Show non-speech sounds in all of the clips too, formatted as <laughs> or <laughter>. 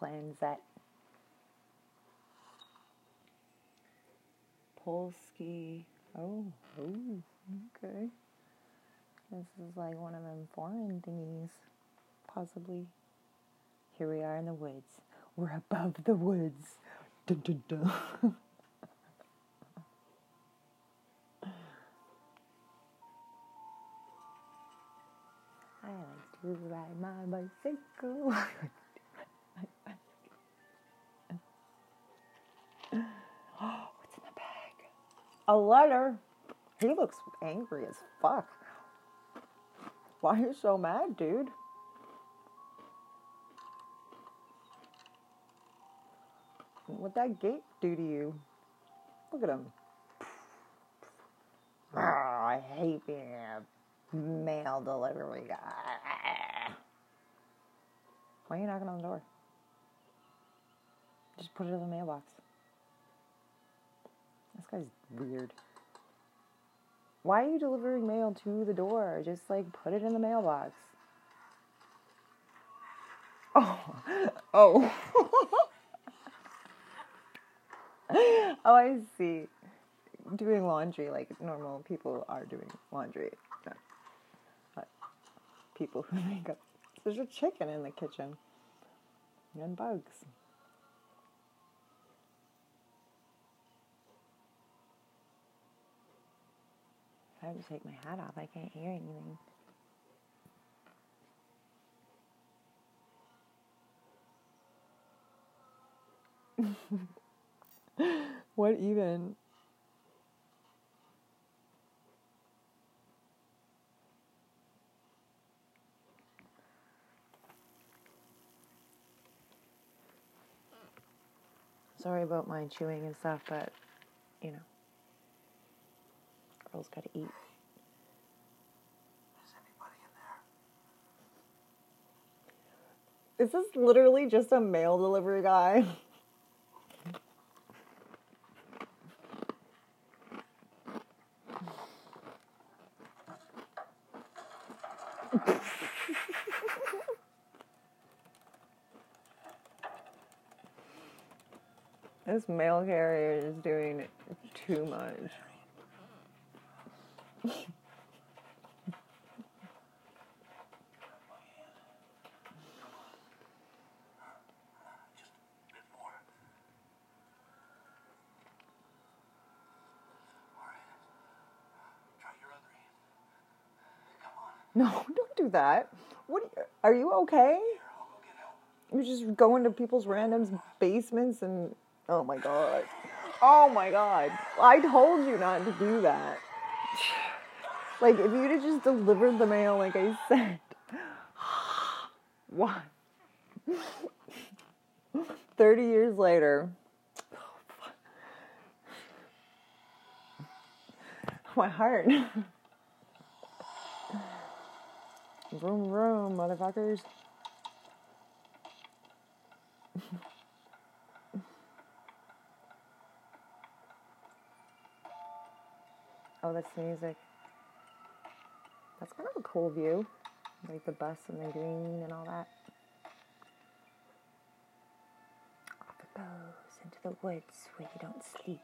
cleanse that. Polski. Oh, oh, okay. This is like one of them foreign thingies, possibly. Here we are in the woods. We're above the woods. Dun, dun, dun. <laughs> I like to ride my bicycle. <laughs> <gasps> What's in the bag? A letter. He looks angry as fuck. Why are you so mad, dude? What that gate do to you? Look at him. Ah, I hate being a mail delivery guy. Why are you knocking on the door? Just put it in the mailbox. This guy's weird. Why are you delivering mail to the door? Just like put it in the mailbox. Oh, <laughs> oh. <laughs> oh, I see. Doing laundry like normal people are doing laundry. People who <laughs> make up. There's a chicken in the kitchen. And bugs. I have to take my hat off. I can't hear anything. <laughs> what even? Sorry about my chewing and stuff, but you know, girls gotta eat. Is anybody in there? Is this literally just a mail delivery guy? <laughs> this mail carrier is doing too much. Just a bit more. All right. Try your other hand. Come on. No, don't do that. What are you okay? Here, I'll go get help. You just going to people's randoms basements and oh my god. Oh my god. I told you not to do that. Like if you'd have just delivered the mail like I said. <gasps> Why? 30 years later. <gasps> My heart. <laughs> Vroom vroom, motherfuckers. <laughs> oh, that's music. That's kind of a cool view. Like the bus and the green and all that. Off it goes into the woods where you don't sleep.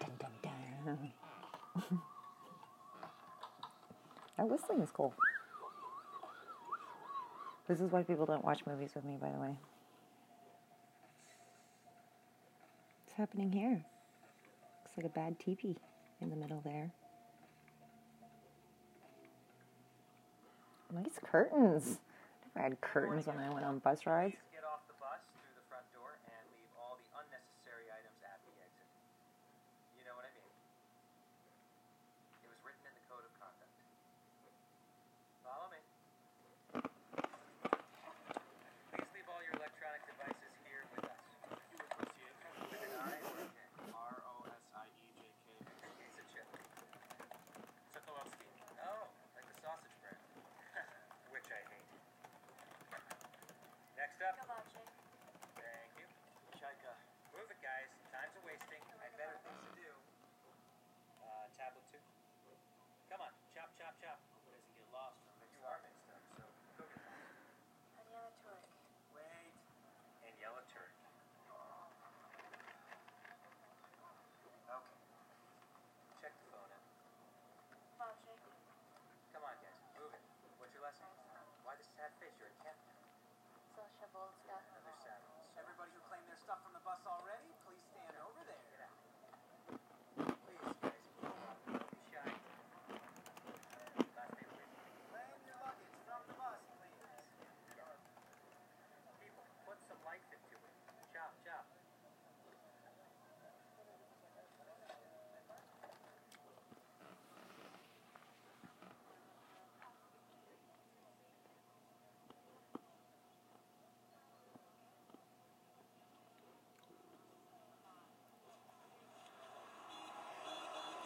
Dun, dun, dun. <laughs> that whistling is cool. This is why people don't watch movies with me, by the way. What's happening here? Looks like a bad teepee in the middle there. Nice curtains. Never had curtains when I went on bus rides. step.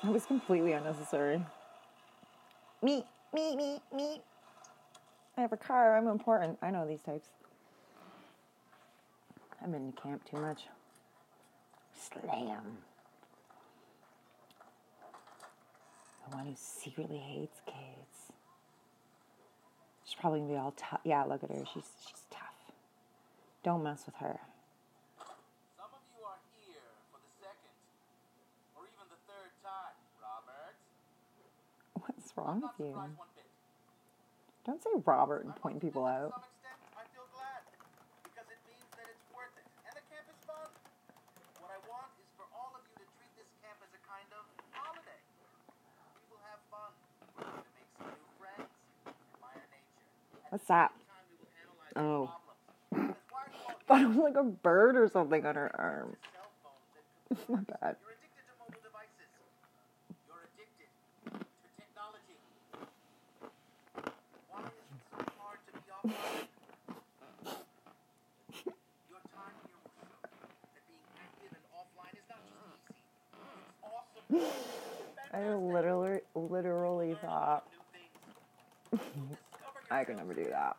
That was completely unnecessary. Me, me, me, me. I have a car. I'm important. I know these types. I've been to camp too much. Slam. The one who secretly hates kids. She's probably gonna be all tough. Yeah, look at her. She's she's tough. Don't mess with her. Fun. We're going to make some new friends, admire nature. At What's that? Oh. you <laughs> Thought it was like a bird or something on her arm. <laughs> My bad. You're addicted to mobile devices. You're addicted to technology. Why is it so hard to be offline? Your time here will show that being active and offline is not just easy. It's awesome. It's I literally, literally thought I could never do that.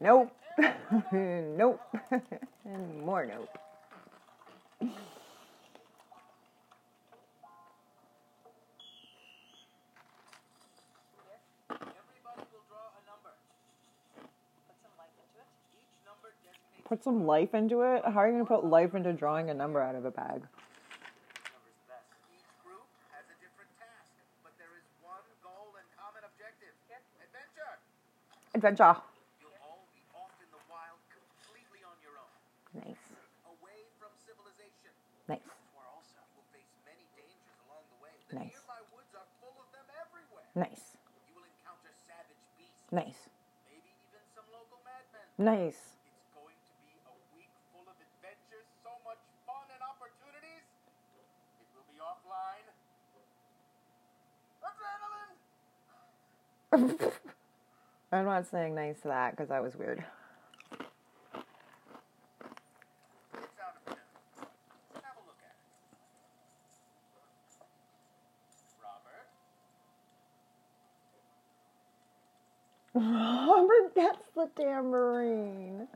Nope. <laughs> nope. <laughs> and more nope. Put some life into it? How are you going to put life into drawing a number out of a bag? Number's the best. Each group has a different task, but there is one goal and common objective. Here. Adventure. Adventure. You'll all be off in the wild completely on your own, Nice. away from civilization. Nice. Where also will face many dangers along the way. The Nice. nearby woods are full of them everywhere. Nice. You will encounter savage beasts, Nice. maybe even some local madmen. Nice. It's going to be a week full of adventures, so much fun and opportunities. It will be offline. Adrenaline! <laughs> I'm not saying nice to that because that was weird. Robert gets the tambourine.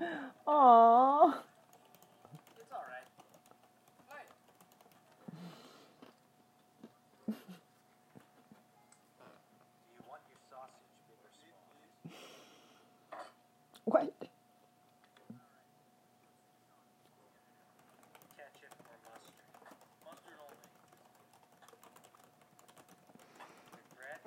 Aww.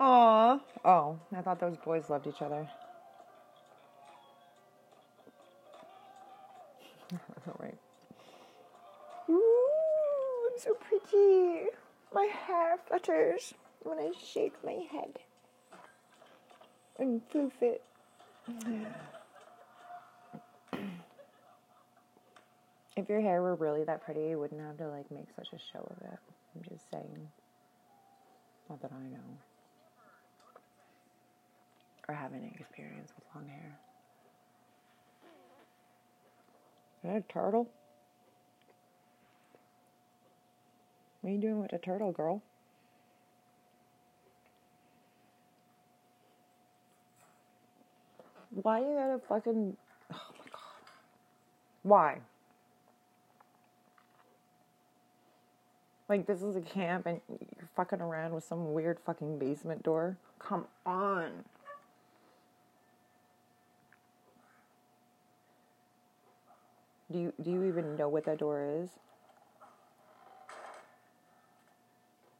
Aw. Oh, I thought those boys loved each other. <laughs> right. Ooh, I'm so pretty. My hair flutters when I shake my head and floof it. If your hair were really that pretty, you wouldn't have to like make such a show of it. I'm just saying. Not that I know. Or have any experience with long hair. Is that a turtle? What are you doing with a turtle, girl? Why you gotta fucking. Oh my god. Why? Like, this is a camp and you're fucking around with some weird fucking basement door? Come on. Do you do you even know what that door is?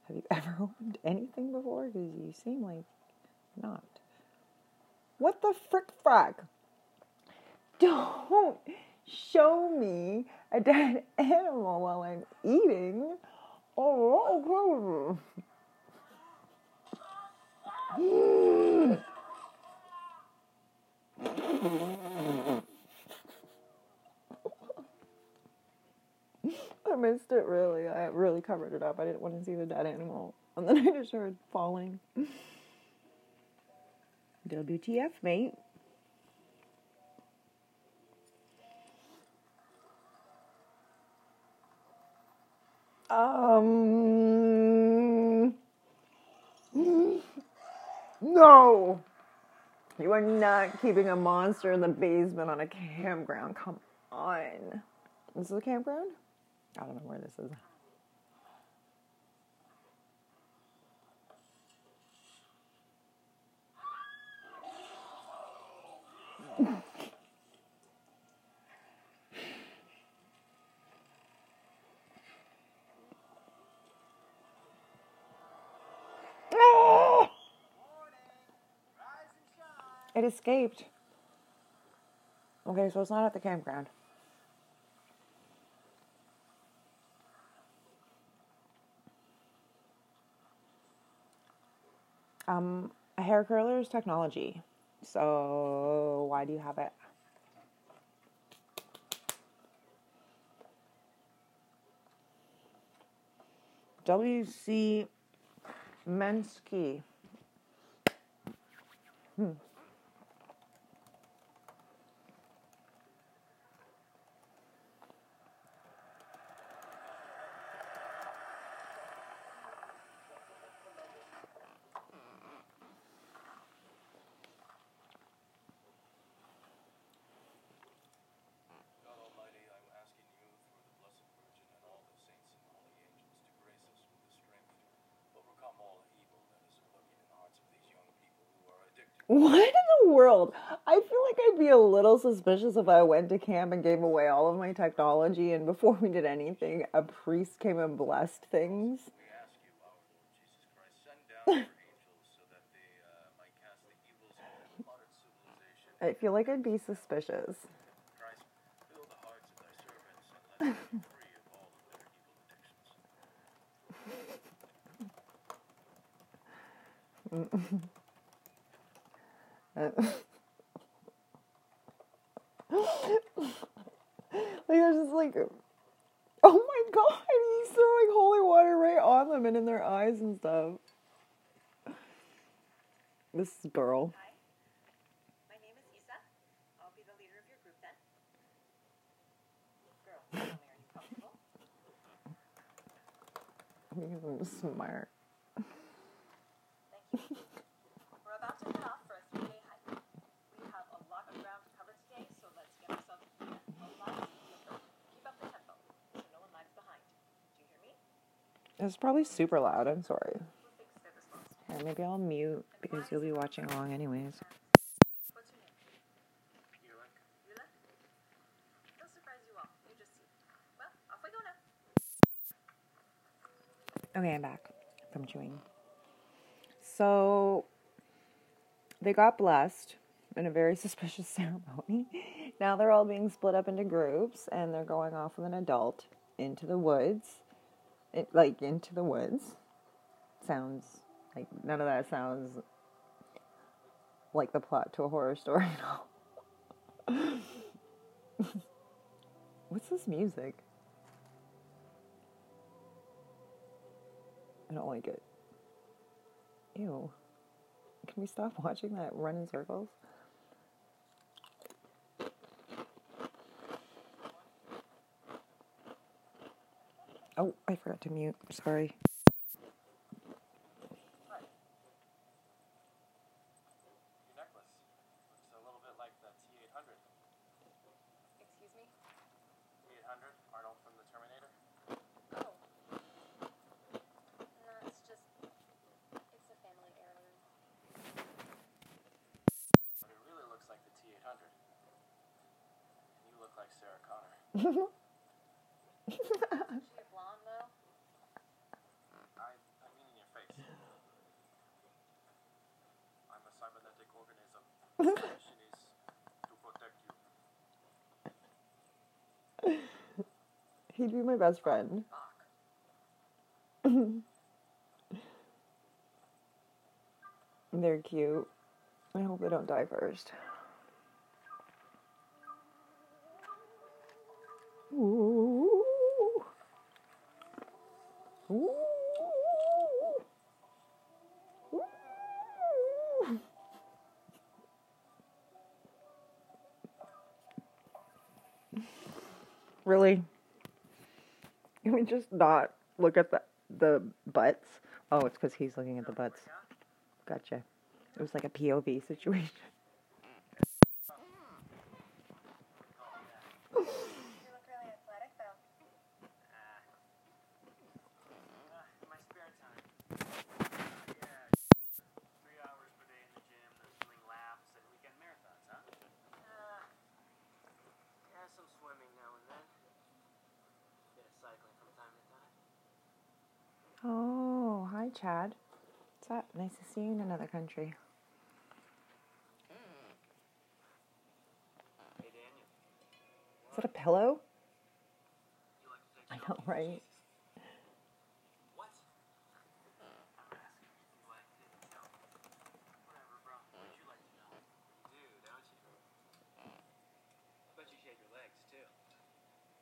Have you <laughs> ever opened anything before? Because you seem like not. What the frick frack? Don't show me a dead <laughs> animal while I'm eating. Oh, okay. <laughs> I missed it really. I really covered it up. I didn't want to see the dead animal. And then <laughs> I just heard falling. WTF, mate. Um. <laughs> No! You are not keeping a monster in the basement on a campground. Come on. This is a campground? I don't know where this is. It escaped. Okay, so it's not at the campground. Um, a hair curler is technology. So why do you have it? W.C. Mensky. Hmm. God Almighty, I'm asking you through the Blessed Virgin and all the saints and holy angels to grace us with the strength to overcome all evil that is lurking in the hearts of these young people who are addicted. What in the world? I feel like I'd be a little suspicious if I went to camp and gave away all of my technology, and before we did anything, a priest came and blessed things. We ask you, our Lord Jesus Christ, send down <laughs> your angels so that they uh, might cast the evils of modern civilization. I feel like I'd be suspicious. <laughs> <laughs> like there's just like oh my god he's throwing holy water right on them and in their eyes and stuff this girl Hi. My name is Isa. I'll be the leader of your group then. Girl, tell me, are you comfortable? because i'm smart Thank you. We're about to head off for a three-day hike. We have a lot of ground to cover today, so let's get ourselves prepared. A lot of speed. Keep up the tempo, so no one lags behind. Do you hear me? It's probably super loud i'm sorry maybe i'll mute because you'll be watching along anyways. Okay, I'm back from chewing. So they got blessed in a very <laughs> suspicious ceremony. Now they're all being split up into groups and they're going off with an adult into the woods. It, like into the woods. Sounds like none of that sounds like the plot to a horror story at all. <laughs> What's this music? I don't like it. Ew. Can we stop <laughs> watching that run in circles? Oh, I forgot to mute. Sorry. your necklace looks a little bit like the T800. Excuse me? T800, Arnold from the Terminator. Oh. No, it's just. It's a family heirloom. But it really looks like the T800. And you look like Sarah Connor. Is she a blonde though? I, I mean in your face. I'm a cybernetic organism. My mission is to protect you. He'd be my best friend. <laughs> They're cute. I hope they don't die first. Just not look at the the butts? Oh, it's because he's looking at the butts. Gotcha. It was like a POV situation. You look really athletic though. Ah. Ah, in my spare time. Yeah. Three hours per day in the gym, then doing laps and weekend marathons, huh? Uh, Yeah, some swimming now and then. Bit of cycling from time to time. Oh, hi, Chad. What's up? Nice to see you in another country. Is that a pillow? I know, right? What? I'm asking if you like to, you know, whatever, bro. What you like to know? You do, don't you? Bet you shave your legs, too.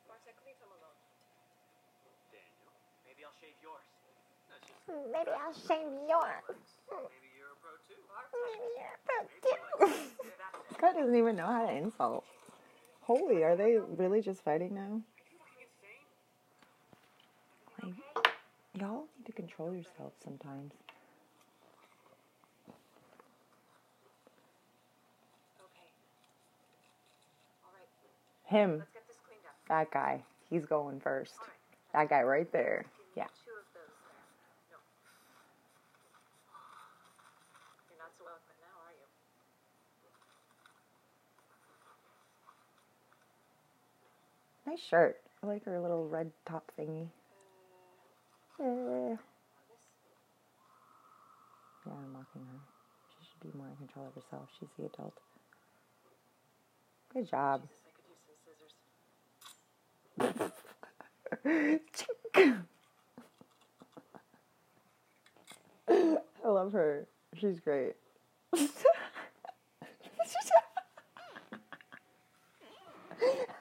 Bartek, leave him alone. Daniel, maybe I'll shave yours. That's just Maybe I'll shave yours. Maybe you're a pro, too. <laughs> Maybe Maybe you like it. That's This guy doesn't even know how to insult. Holy, are they really just fighting now? Like, y'all need to control yourselves sometimes. Okay. All right. Him, Let's get this cleaned up. that guy, he's going first. That guy right there. Give me Yeah. two of those there. No. You're not so eloquent now, are you? Nice shirt. I like her little red top thingy. Eh. Yeah, I'm mocking her. She should be more in control of herself. She's the adult. Good job. Jesus, I could use some scissors. <laughs> Chink. <laughs> I love her. She's great. <laughs>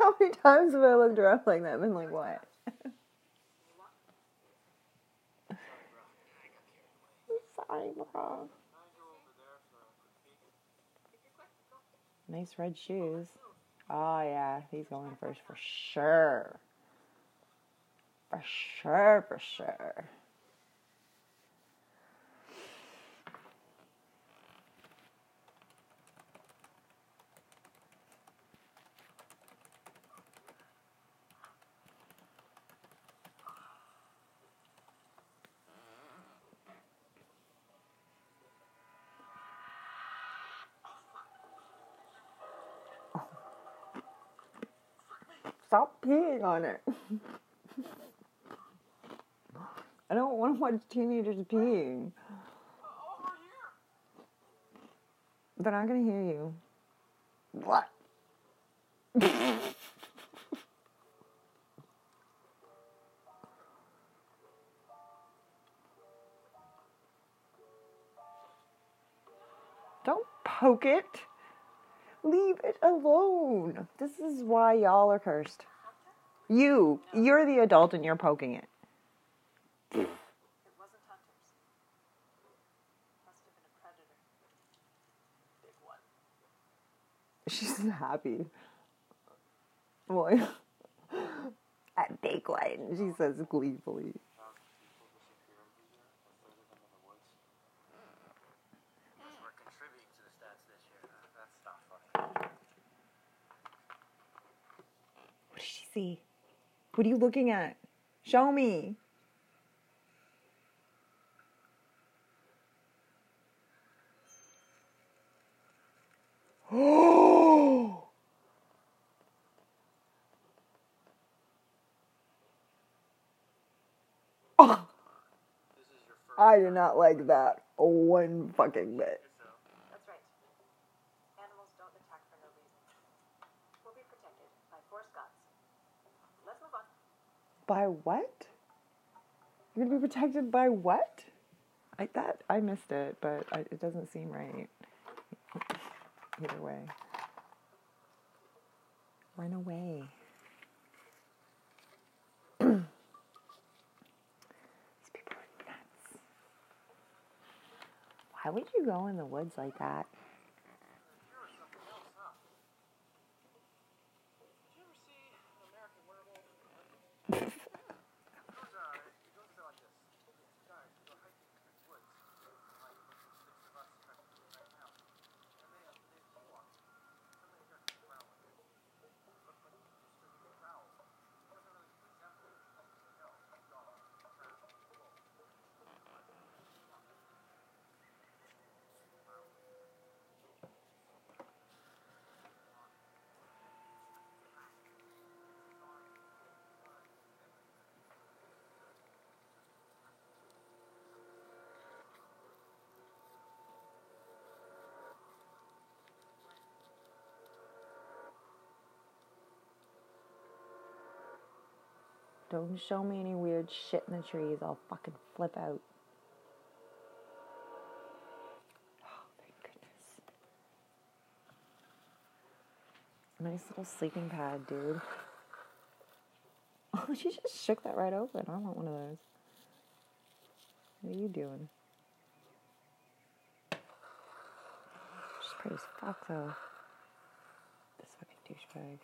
How many times have I looked around like that and been like, what? Sorry, bro. Nice red shoes. Oh, yeah, he's going first for sure. For sure, for sure. Stop peeing on it. I don't want to watch teenagers peeing. They're not gonna hear you. What? <laughs> Don't poke it. Leave it alone. This is why y'all are cursed. You, you're the adult and you're poking it. It wasn't hunters. Must have been a predator. Big one. She's happy. Boy. <laughs> A big one, she says gleefully. What did she see? What are you looking at? Show me. <gasps> Oh! I do not like that one fucking bit. By what? You're gonna be protected by what? I that I missed it, but I, it doesn't seem right. Either way, run away. <clears throat> These people are nuts. Why would you go in the woods like that? you're something else, huh? Did you ever see an American werewolf? it goes, uh, it goes like this. Two guys who go hiking in the woods, like what the six of us are doing right now. And they, uh, they walk. Somebody starts growling. Looks like a distributed growl. Doesn't really resemble a no, a dog, a rat, a wolf. Don't show me any weird shit in the trees. I'll fucking flip out. Oh, thank goodness. Nice little sleeping pad, dude. Oh, <laughs> she just shook that right open. I want one of those. What are you doing? She's pretty as fuck, though. This fucking douchebag.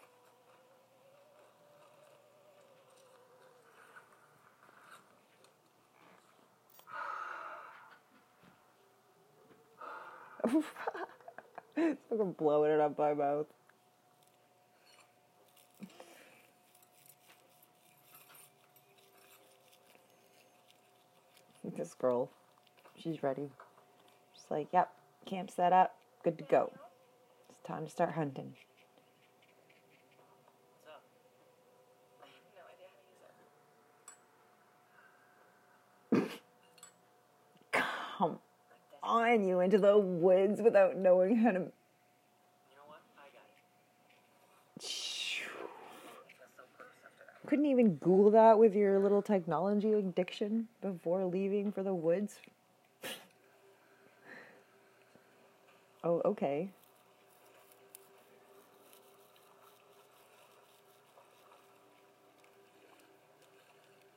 <laughs> fucking blowing it up my mouth. <laughs> This girl, she's ready. She's like, yep, camp set up, good to go. It's time to start hunting. What's up? I have no idea how to use it. Come Like on, you into the woods without knowing how to. You know what? I got it. I feel so close after that. Couldn't even Google that with your little technology addiction before leaving for the woods. oh, okay.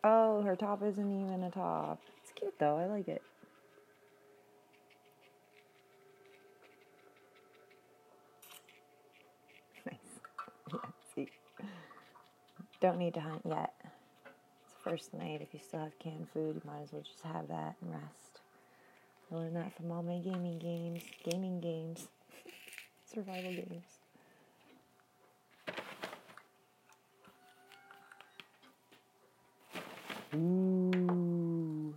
Oh, her top isn't even a top. It's cute though. I like it. Nice. Yeah, see. Don't need to hunt yet. It's first night. If you still have canned food, you might as well just have that and rest. I learned that from all my gaming games. Gaming games. <laughs> Survival games. Ooh.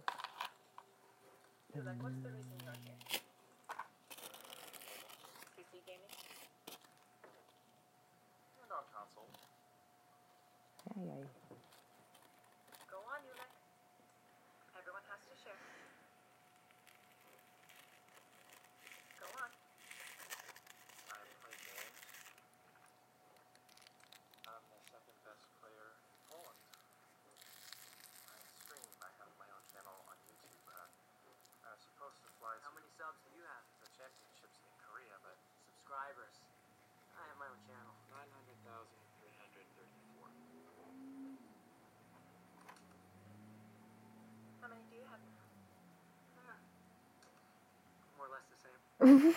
You're like, what's the reason you're here? PC gaming? And on console. Ay. Go on, Yulik. Everyone has to share. Go on. I play games. I'm the second best player in Poland. I stream. I have my own channel on YouTube. Uh, I was supposed to fly How many subs do you have? to the championships in Korea, but Subscribers. I have my own channel. 900,334. How many do you have? More or less the same. Korea before? Uh, I was uh, planning to take part in the championships in Korea, but my parents cut me off the internet and sent me here to this camp. Relax, bro. Korea has camps too. That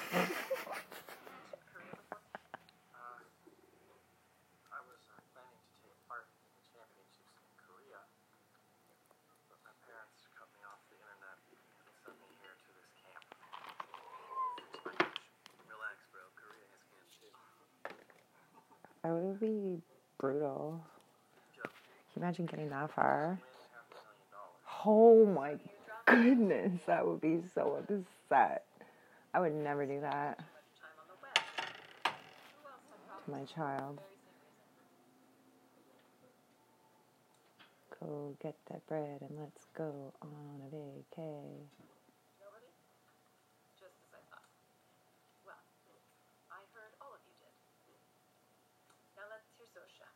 would be brutal. Can you imagine getting that far? Oh my goodness, that would be so upset. I would never do that to my child. Go get that bread and let's go on a vacay. Nobody? Just as I thought. Well, I heard all of you did. Now let's hear Zosia.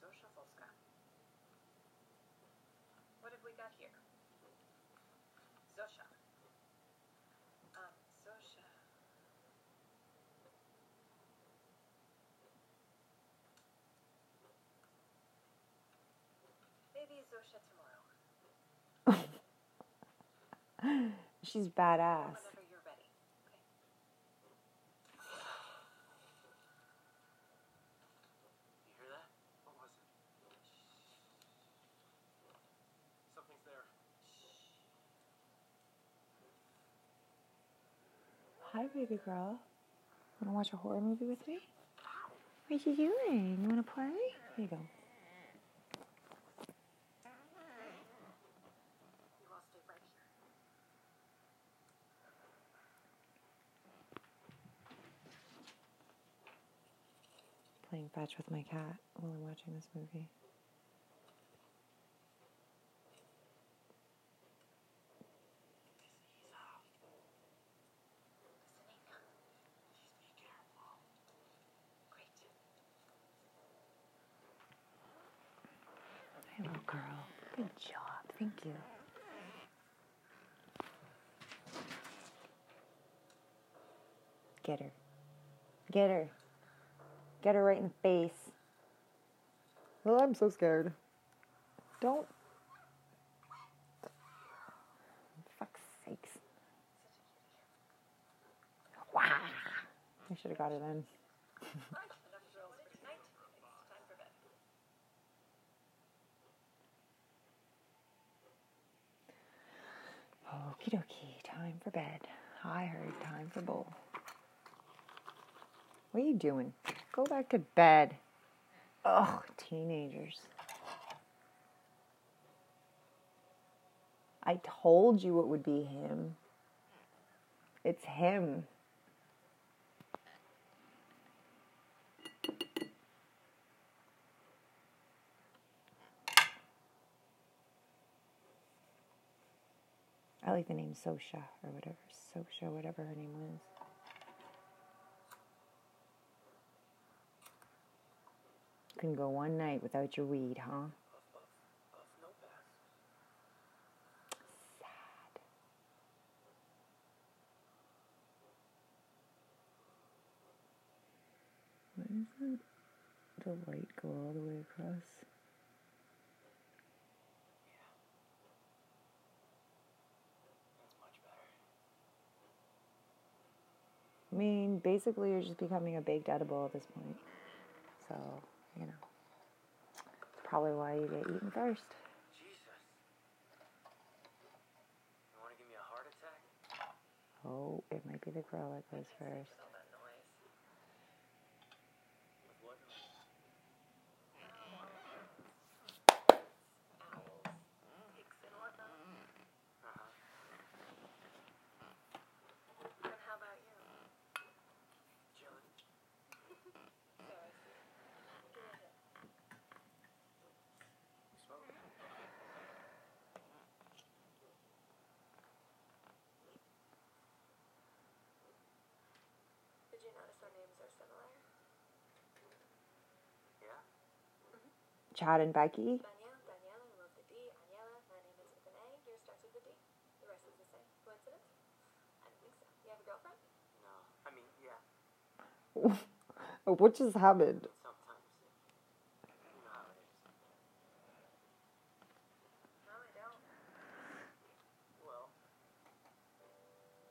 Zosia Wolska. What have we got here? Zosia. Um, Zosia. Maybe Zosha tomorrow. She's badass. Whenever you're ready. Okay. You hear that? What was it? <laughs> Something's badass. Hi, baby girl. Want to watch a horror movie with me? What are you doing? You want to play? Here you go. You all stay right here. Playing fetch with my cat while I'm watching this movie. Great. Hello, girl. Good job. Thank you. Get her. Get her. Get her right in the face. Well, I'm so scared. Don't. Fuck's sakes. Wow. I should have got her in. Right, enough drills for tonight. It's time for bed. Okie dokie, time for bed. I heard time for bowl. What are you doing? Go back to bed. Ugh, teenagers. I told you it would be him. It's him. I like the name Sosha or whatever. Sosha, whatever her name was. Couldn't go one night without your weed, huh? Of no. Sad. Why doesn't the light go all the way across? That's much better. I mean, basically, you're just becoming a baked edible at this point. So, you know, probably why you get eaten first. Jesus. You want to give me a heart attack? Oh, it might be the girl that goes first. With all that noise. With what noise? Owls. Pigs and whatnot. Uh-huh. And how about you? Chilling. So I see. Give me a hit. You smoke? Did you notice our names are similar? Yeah? Chad and Becky. Danielle, Daniela, we love the D. Aniela, my name is with an A. Yours starts with a D. The rest is the same. Coincidence? I don't think so. You have a girlfriend? No. I and Becky. <laughs> what just happened? Sometimes. You know how it is. No, I don't. Well,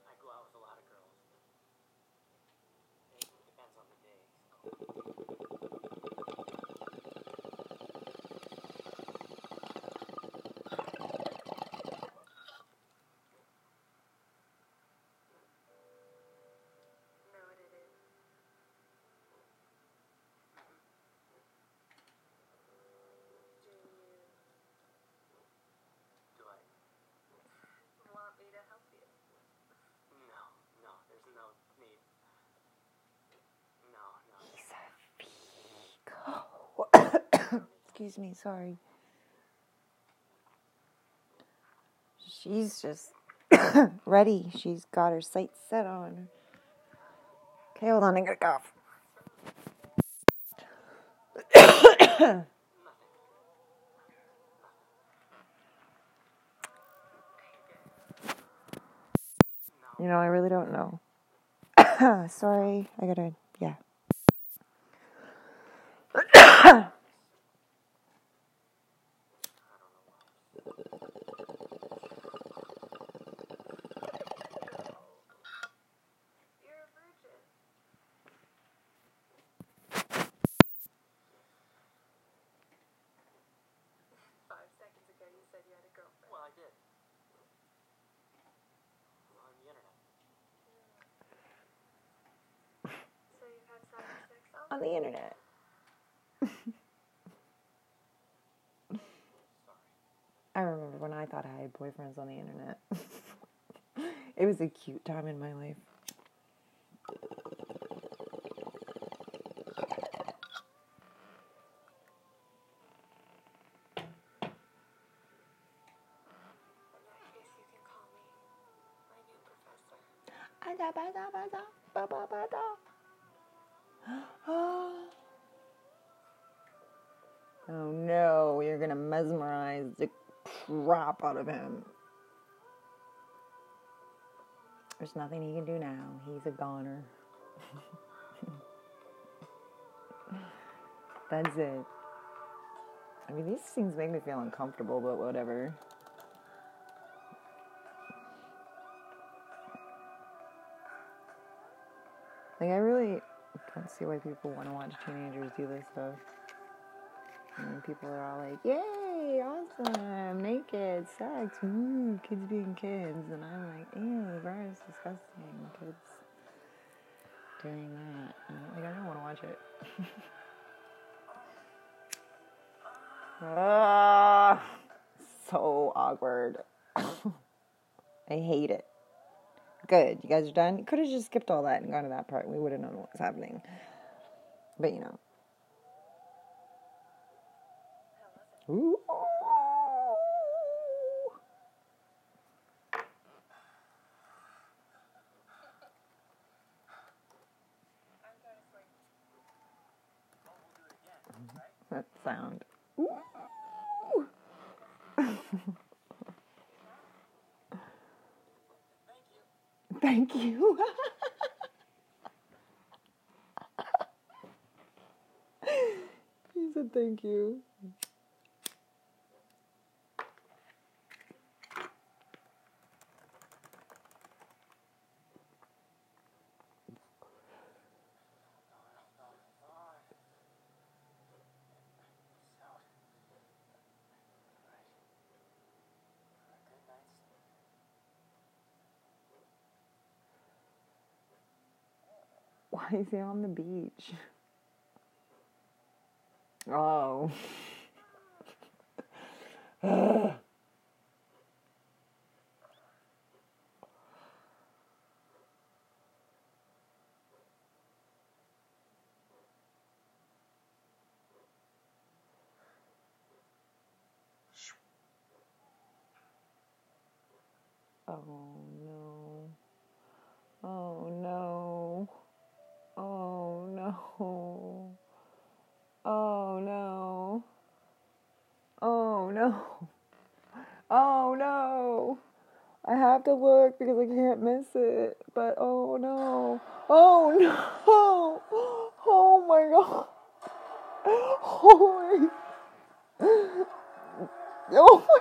I go out with a lot of girls. It depends on the day. So. No, it is. Mm. Excuse me, sorry. She's just <coughs> ready. She's got her sights set on. Okay, hold on, I gotta cough. <coughs> you know, I really don't know. <coughs> Sorry, I gotta, yeah. You're a virgin. Five seconds ago, you said you had a girlfriend. Well, I did. On the internet. So you've had cyber sex on? on internet. I remember when I thought I had boyfriends on the internet. <laughs> it was a cute time in my life. Crap out of him. There's nothing he can do now. He's a goner. <laughs> That's it. I mean, these things make me feel uncomfortable, but whatever. Like, I really don't see why people want to watch teenagers do this stuff. Mean, people are all like, yay, awesome, naked, sex, woo, kids being kids. And I'm like, ew, gross, disgusting, kids doing that. And, like, I don't want to watch it. ah, <laughs> so awkward. <laughs> I hate it. Good, you guys are done. Could have just skipped all that and gone to that part. We would have known what was happening. But you know. Ooh. I'm trying to sleep. Well, we'll do it again, right? That sound. Ooh. Thank you. <laughs> Thank you. <laughs> he said thank you. Why is he on the beach? Oh. <laughs> <sighs> <sighs> Oh no. Oh no. Oh no. Oh no. Oh no. Oh no. I have look because I can't miss it. But oh no. Oh no. <gasps> Oh my god. <laughs> Oh, Holy. Oh my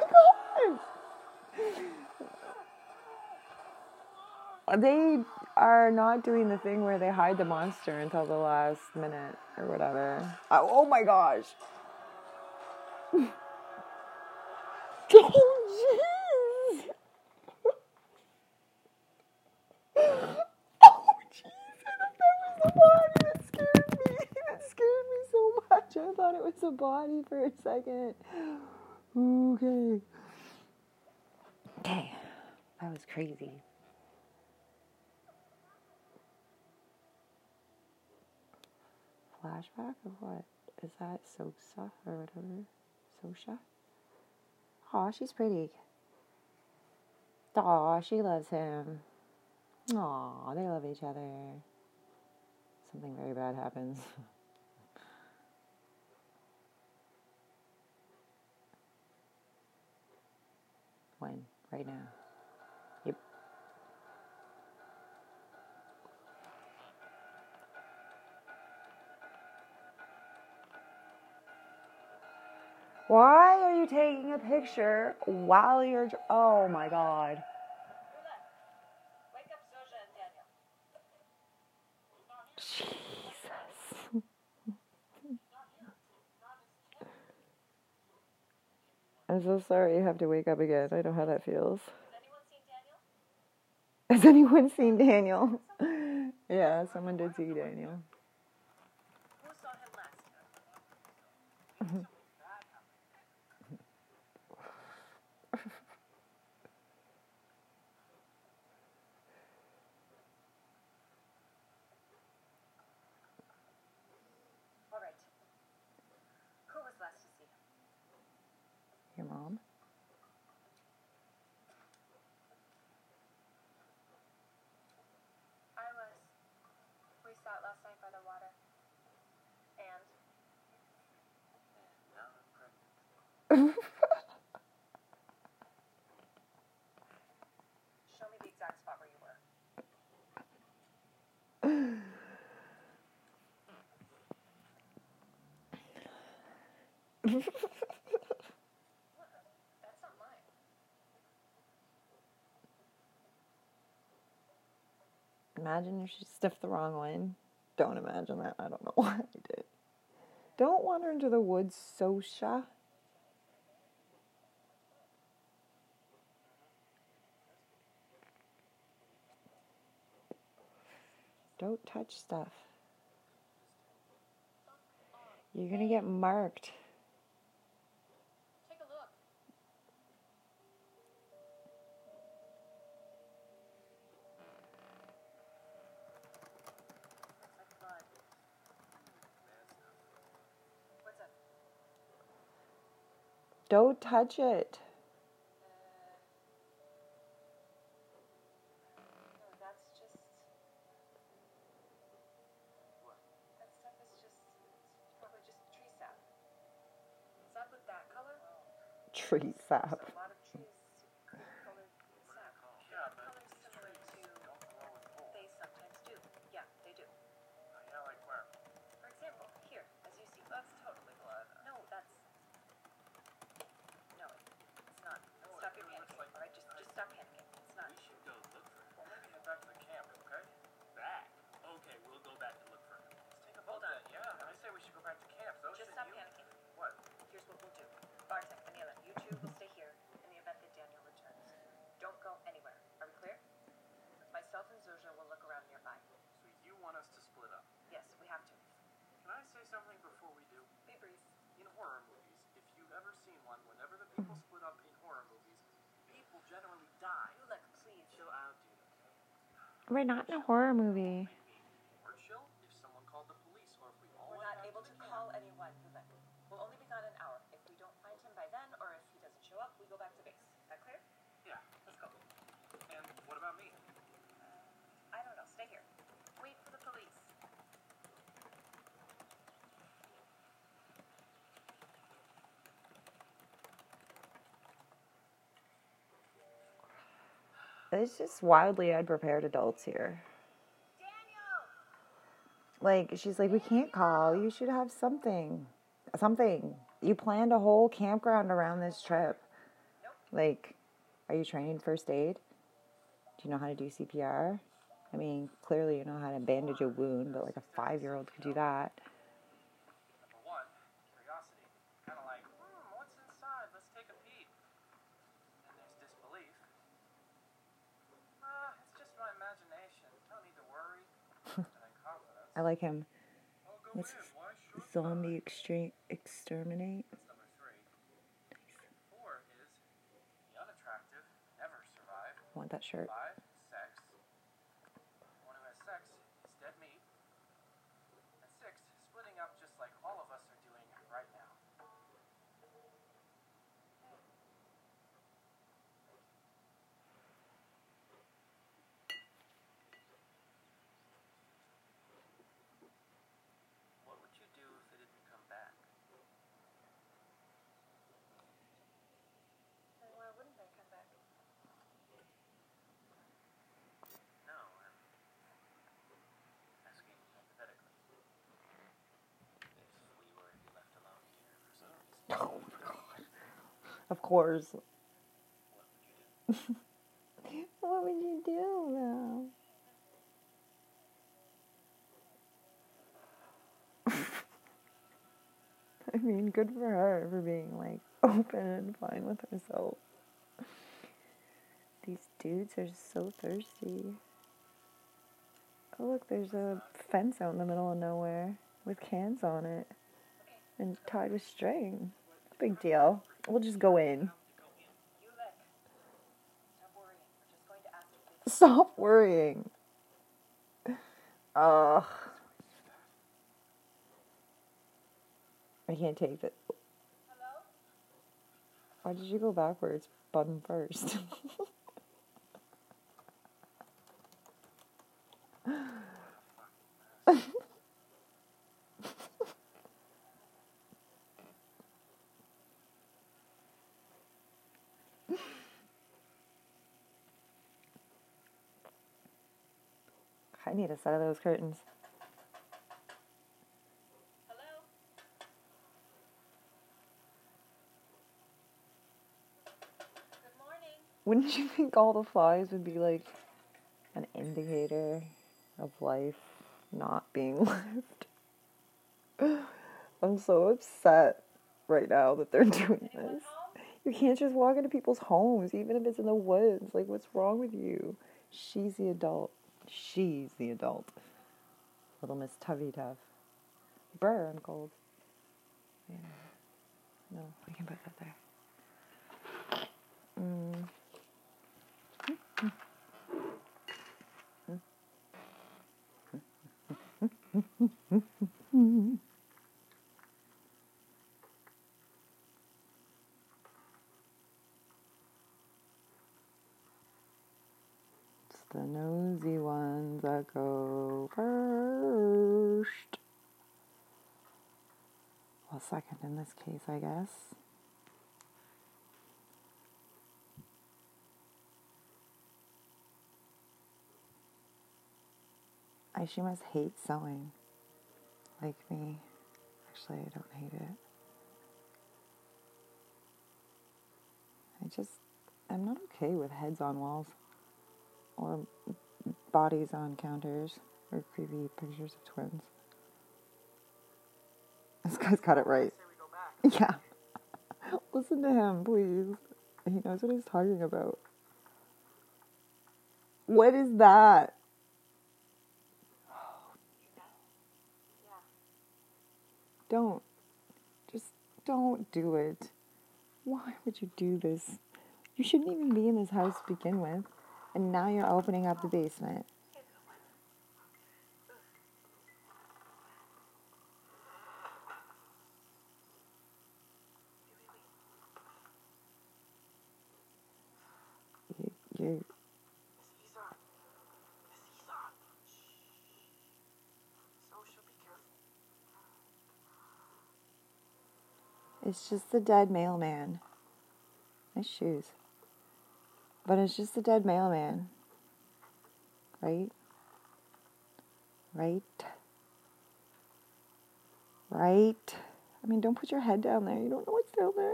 god. They are not doing the thing where they hide the monster until the last minute or whatever. Oh, oh my gosh. body for a second. Okay. Okay. That was crazy. Flashback of what? Is that Sosa or whatever? Zosia? Aw, she's pretty. Aw, she loves him. Aw, they love each other. Something very bad happens. <laughs> right now. Yep. Why are you taking a picture while you're. Oh my god. Jeez. I'm so sorry you have to wake up again. I know how that feels. Has anyone seen Daniel? yeah, someone did see Daniel. <laughs> imagine if she stiffed the wrong one. Don't imagine that. I don't know <laughs> why I did. Don't wander into the woods, Zosia. Don't touch stuff. You're going to get marked. Don't touch it. We're not in a horror movie. It's just wildly unprepared adults here. Daniel! Like, she's like, we can't call. You should have something. Something. You planned a whole campground around this trip. Nope. Like, are you training first aid? Do you know how to do CPR? I mean, clearly you know how to bandage a wound, but like a five year old could do that. I like him. What's his? Zombie extreme Exterminate? Want that shirt. Do? <laughs> What would you do, though? <laughs> I mean, good for her for being like <laughs> open and fine with herself. These dudes are so thirsty. Oh, look, there's a fence out in the middle of nowhere with cans on it and tied with string. Big deal. We'll just go in. Stop worrying. Ugh. I can't take it. Why did you go backwards button first? <laughs> I need a set of those curtains. Hello? Good morning. Wouldn't you think all the flies would be like an indicator of life not being <laughs> lived? I'm so upset right now that they're doing this. You can't just walk into people's homes, even if it's in the woods. Like, what's wrong with you? She's the adult. She's the adult. Little Miss Tuvy Tuff. Brr, I'm cold. Yeah. No, I can put that there. Mm. It's the nosy ones that go first. Well, second in this case, I guess. I she must hate sewing, like me. Actually, I don't hate it. I just, I'm not okay with heads on walls or bodies on counters or creepy pictures of twins. <laughs> This guy's got it right. Say we go back. <laughs> Yeah. <laughs> Listen to him, please. He knows what he's talking about. What is that? <sighs> Don't. Just don't do it. Why would you do this? You shouldn't even be in this house to begin with. And now you're opening up the basement. You, you, it's just the dead mailman. Nice shoes. But it's just a dead mailman. Right? Right? Right? I mean, don't put your head down there. You don't know what's down there.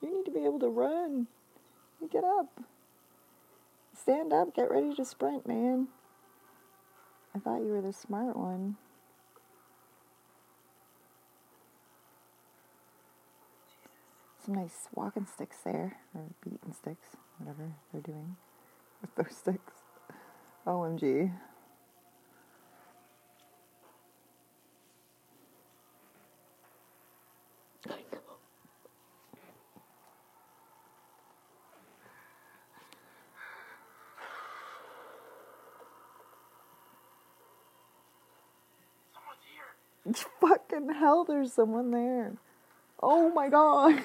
You need to be able to run. You get up. Stand up. Get ready to sprint, man. I thought you were the smart one. Some nice walking sticks there, or beaten sticks, whatever they're doing with those sticks. OMG. Someone's here. <laughs> Fucking hell, there's someone there. Oh my god.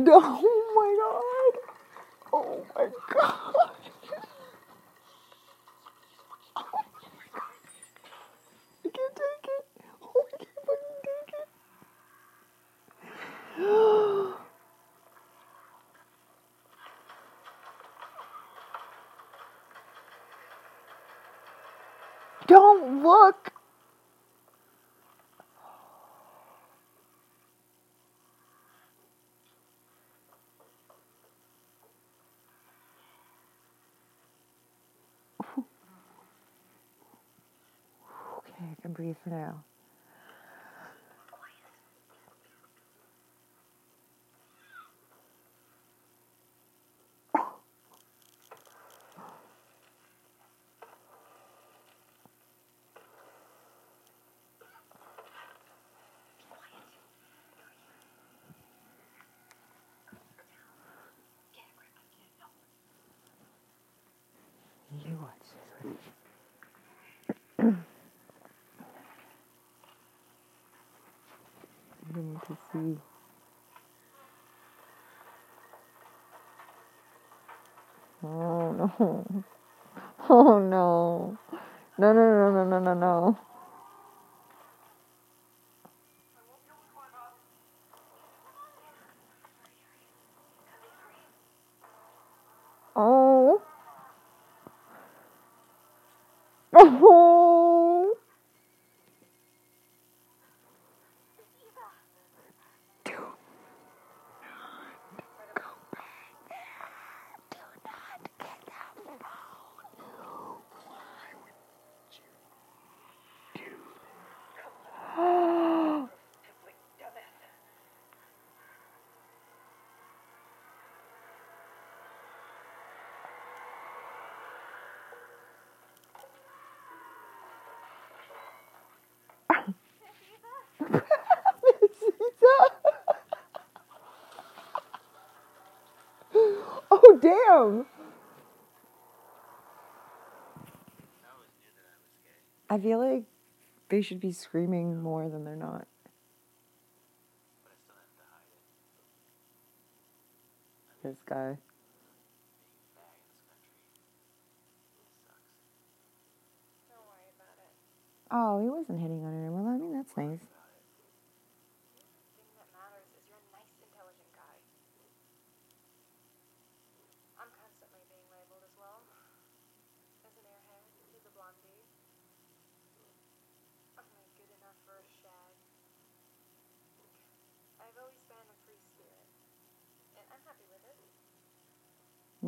<laughs> Oh my god. Oh my god. <laughs> Oh my <gasps> now. You watch this. see Oh no. <laughs> Oh no. No no no no no no no. damn. I feel like they should be screaming more than they're not. This guy. Oh, he wasn't hitting on her. Well, I mean, that's nice.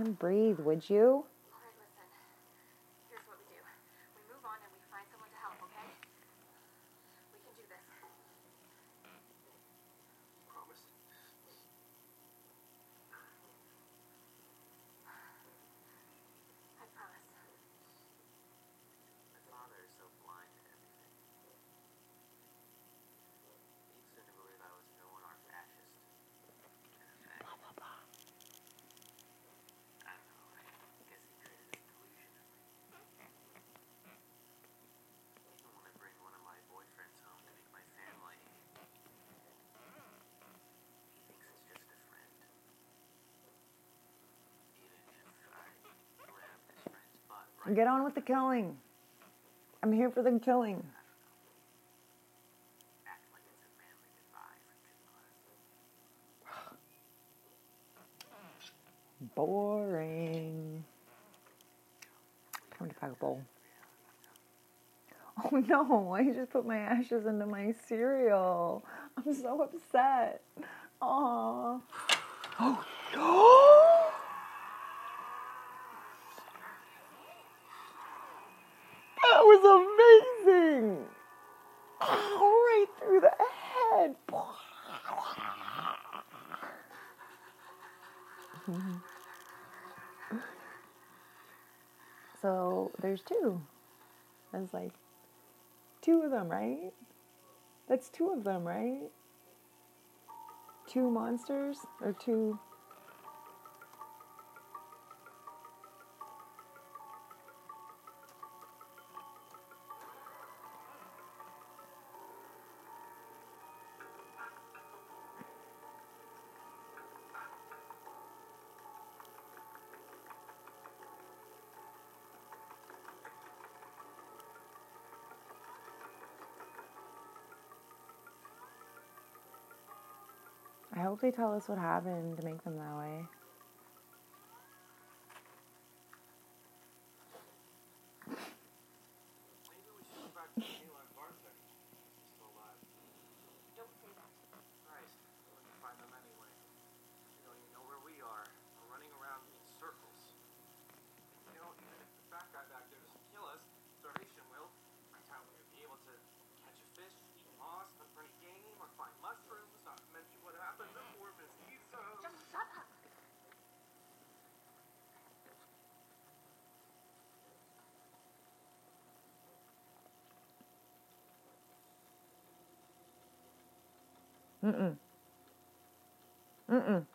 and breathe, would you? Get on with the killing. I'm here for the killing. Boring. Time to pack a bowl. Oh no, I just put my ashes into my cereal. I'm so upset. Aww. <gasps> Oh no! There's two. There's like two of them, right? That's two of them, right? Two monsters or two. I hope they tell us what happened to make them that way. Maybe we should go back to Kayla and Bartek. Still alive. Don't say that. Christ, we can find them anyway. They don't even know where we are. We're running around in circles. You know, even if the fat guy back there doesn't kill us, starvation will. I doubt we're gonna be able to catch a fish, eat moss, hunt for any game, or find mushrooms. Not to mention what happened before Miss Pizza. Just shut up. Mm-mm. Mm-mm.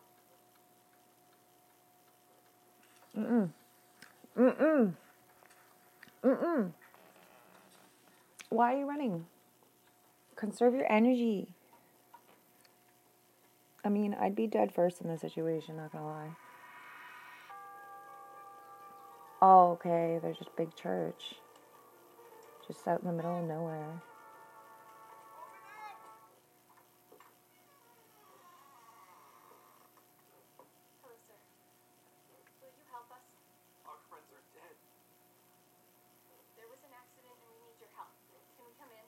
Mm-mm. Mm-mm. Mm-mm. Why are you running? Conserve your energy. I mean, I'd be dead first in this situation, not gonna lie. Oh, okay, there's just big church. Just out in the middle of nowhere. Hello, sir. Will you help us? Our friends are dead. There was an accident and we need your help. Can we come in?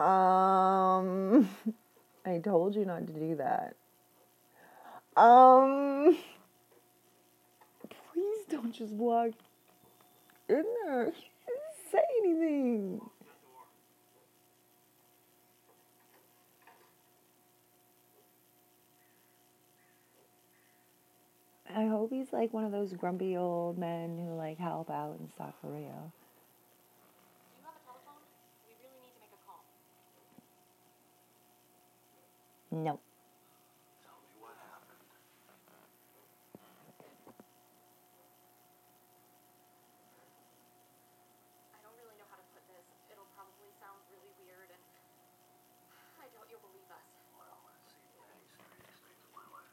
Um, <laughs> I told you not to do that. Um, please don't just walk in there. <laughs> Say anything. I hope he's like one of those grumpy old men who like help out in stuff for real. Do you have a telephone? We really need to make a call. No. Tell me what happened. I don't really know how to put this. It'll probably sound really weird and I doubt you'll believe us. Well, that seems many strange things in my life.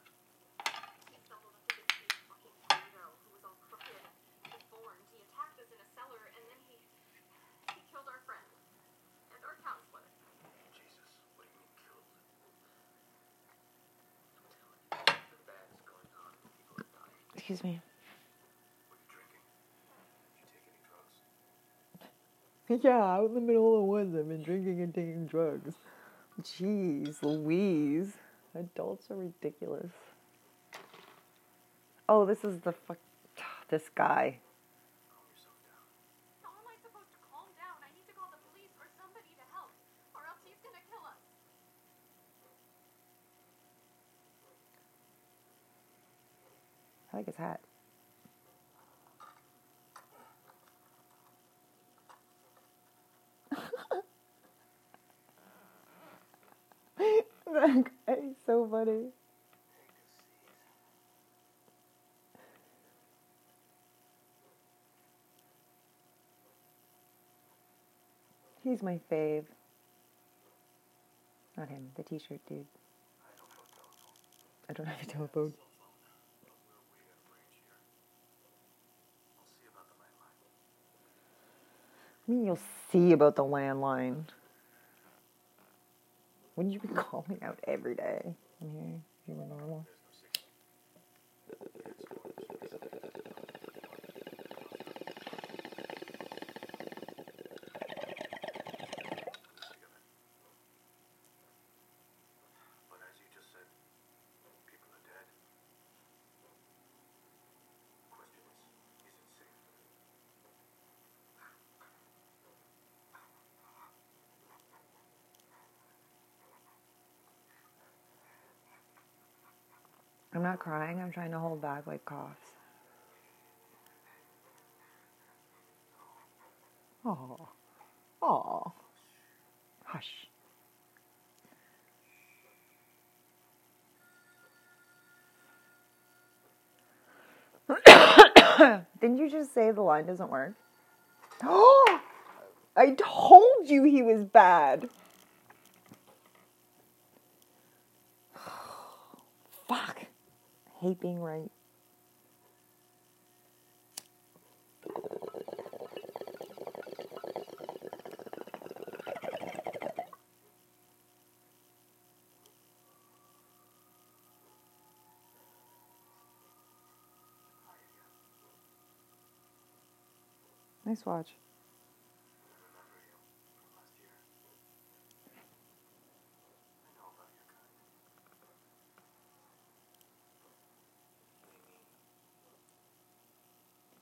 He stumbled into this big fucking weirdo who was all crooked and deformed. He attacked us in a cellar and then he he killed our friend and our counselor. Jesus, what do you mean killed? I'm telling you, something bad is going on. People are dying. Excuse me. Were you drinking? Did you take any me. Yeah, out in the middle of the woods, I've been drinking and taking drugs. Jeez, Louise. Adults are ridiculous. Oh, this is the fuck. This guy. Calm yourself down. How am I supposed to calm down? I need to call the police or somebody to help, or else he's gonna kill us. Like his hat. <laughs> that guy is so funny. He's my fave. Not him, the t-shirt dude. I don't have a telephone. I don't have a telephone. But we're way out of range here. I'll see about the landline. I mean, you'll see about the landline. Wouldn't you be calling out every day? You were normal. There's no signal. But as you just said, people are dead. Question I'm not crying. I'm trying to hold back like coughs. Oh. Oh. Hush. <coughs> Didn't you just say the line doesn't work? Oh! <gasps> I told you he was bad. <sighs> Fuck. Hate being right. Nice watch. remember you from last year. I know about your kind. Amy.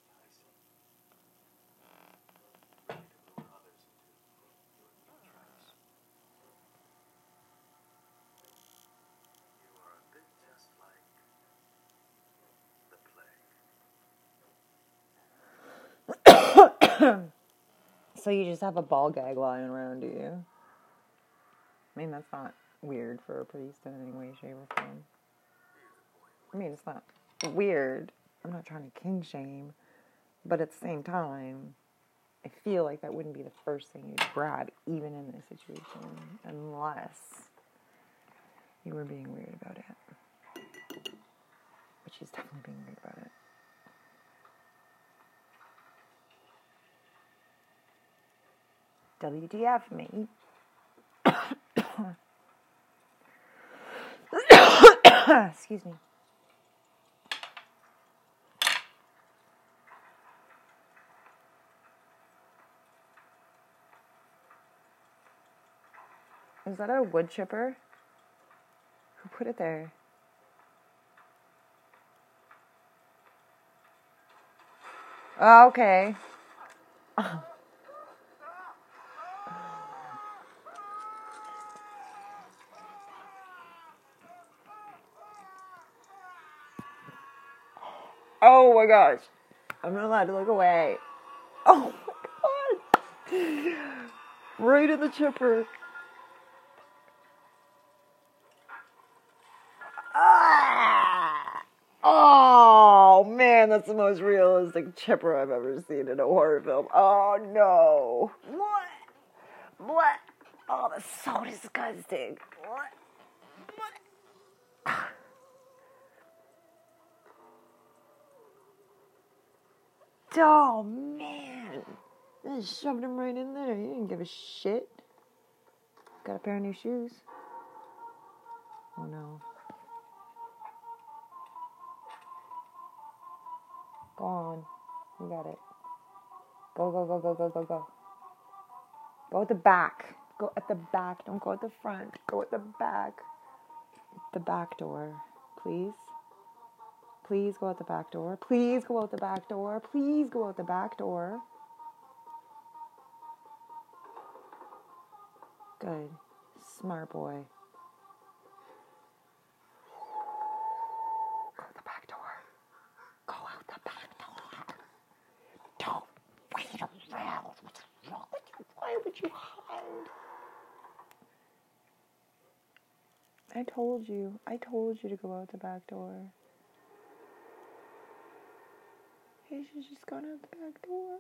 Tyson. Ready to lure others into your evil traps. You are a bit just like the plague. <laughs> So you just have a ball gag lying around, do you? I mean, that's not weird for a priest in any way, shape, or form. I mean, it's not weird. I'm not trying to king shame, but at the same time, I feel like that wouldn't be the first thing you'd grab, even in this situation, unless you were being weird about it. But she's definitely being weird about it. WTF, me. <coughs> Excuse me. Is that a wood chipper? Who put it there? Okay. <laughs> Oh my gosh. I'm not allowed to look away. Oh my god. Right in the chipper. Ah! Oh man, that's the most realistic chipper I've ever seen in a horror film. Oh no. What? What? Oh, that's so disgusting. What? What? Oh man, I shoved him right in there. You didn't give a shit. Got a pair of new shoes. Oh no. Go on. You got it. Go, go, go, go, go, go, go. Go at the back. Go at the back. Don't go at the front. Go at the back. The back door, please. Please go out the back door. Please go out the back door. Please go out the back door. Good. Smart boy. Go out the back door. Go out the back door. Don't wait around. What's wrong with you? Why would you hide? I told you. I told you to go out the back door. Just gone out the back door.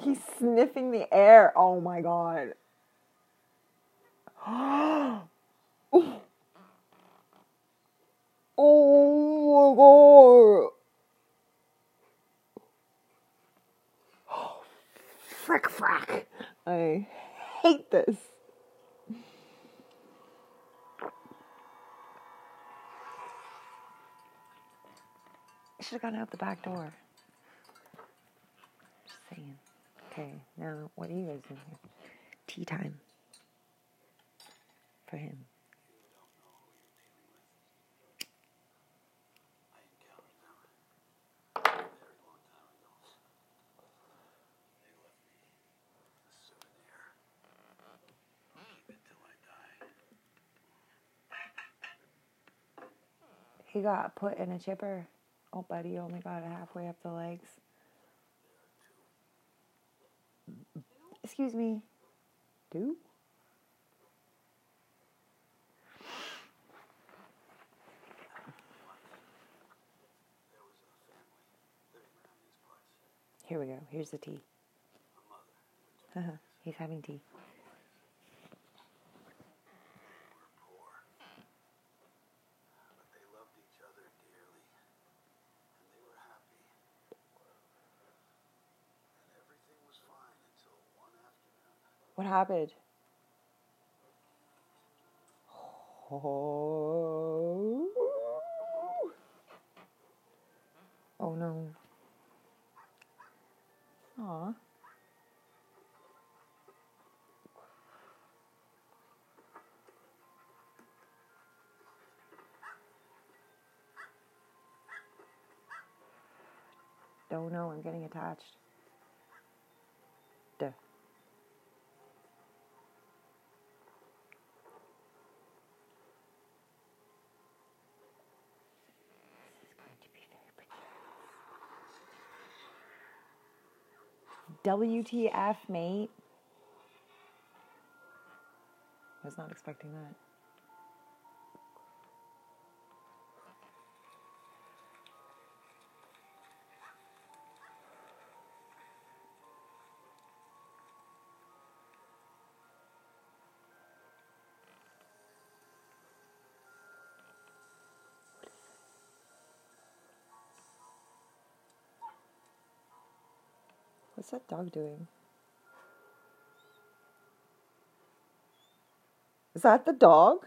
He's sniffing the air. Oh my god. <gasps> oh my Frick frack. I hate this. I Should have gone out the back door. Just saying. Okay, now what are you guys doing here? Tea time. For him. He got put in a chipper. Oh, buddy, you only got it halfway up the legs. Excuse me. Do? Here we go. Here's the tea. <laughs> He's having tea. What happened? Oh, oh no. Aw. Don't know, I'm getting attached. WTF, mate. I was not expecting that. What's that dog doing? Is that the dog?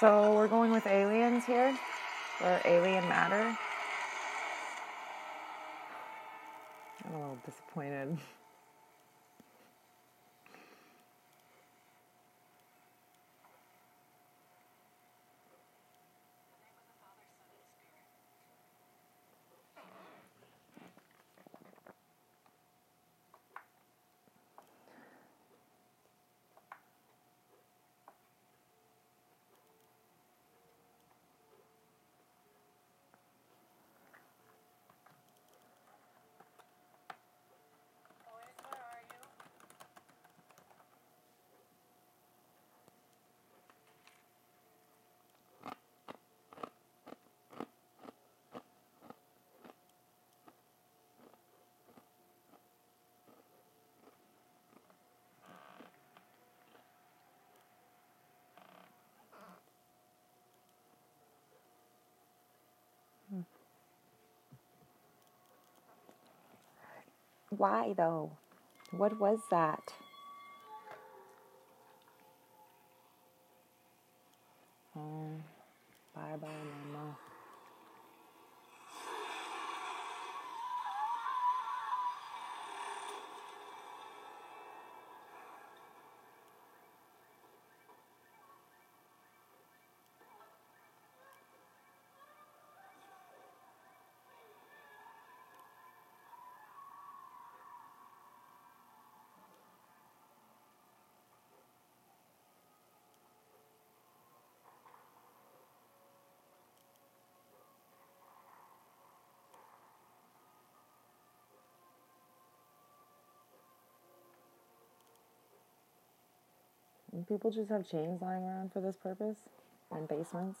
So we're going with aliens here, or alien matter. I'm a little disappointed. <laughs> Why though? What was that? Um, bye bye, Mama. people just have chains lying around for this purpose in basements.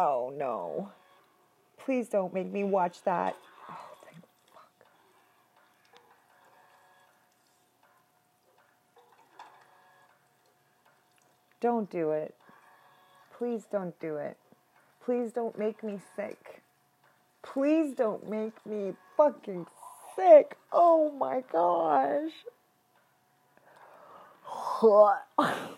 Oh no. Please don't make me watch that. Oh, thank fuck. Don't do it. Please don't do it. Please don't make me sick. Please don't make me fucking sick. Oh my gosh. <sighs> <laughs>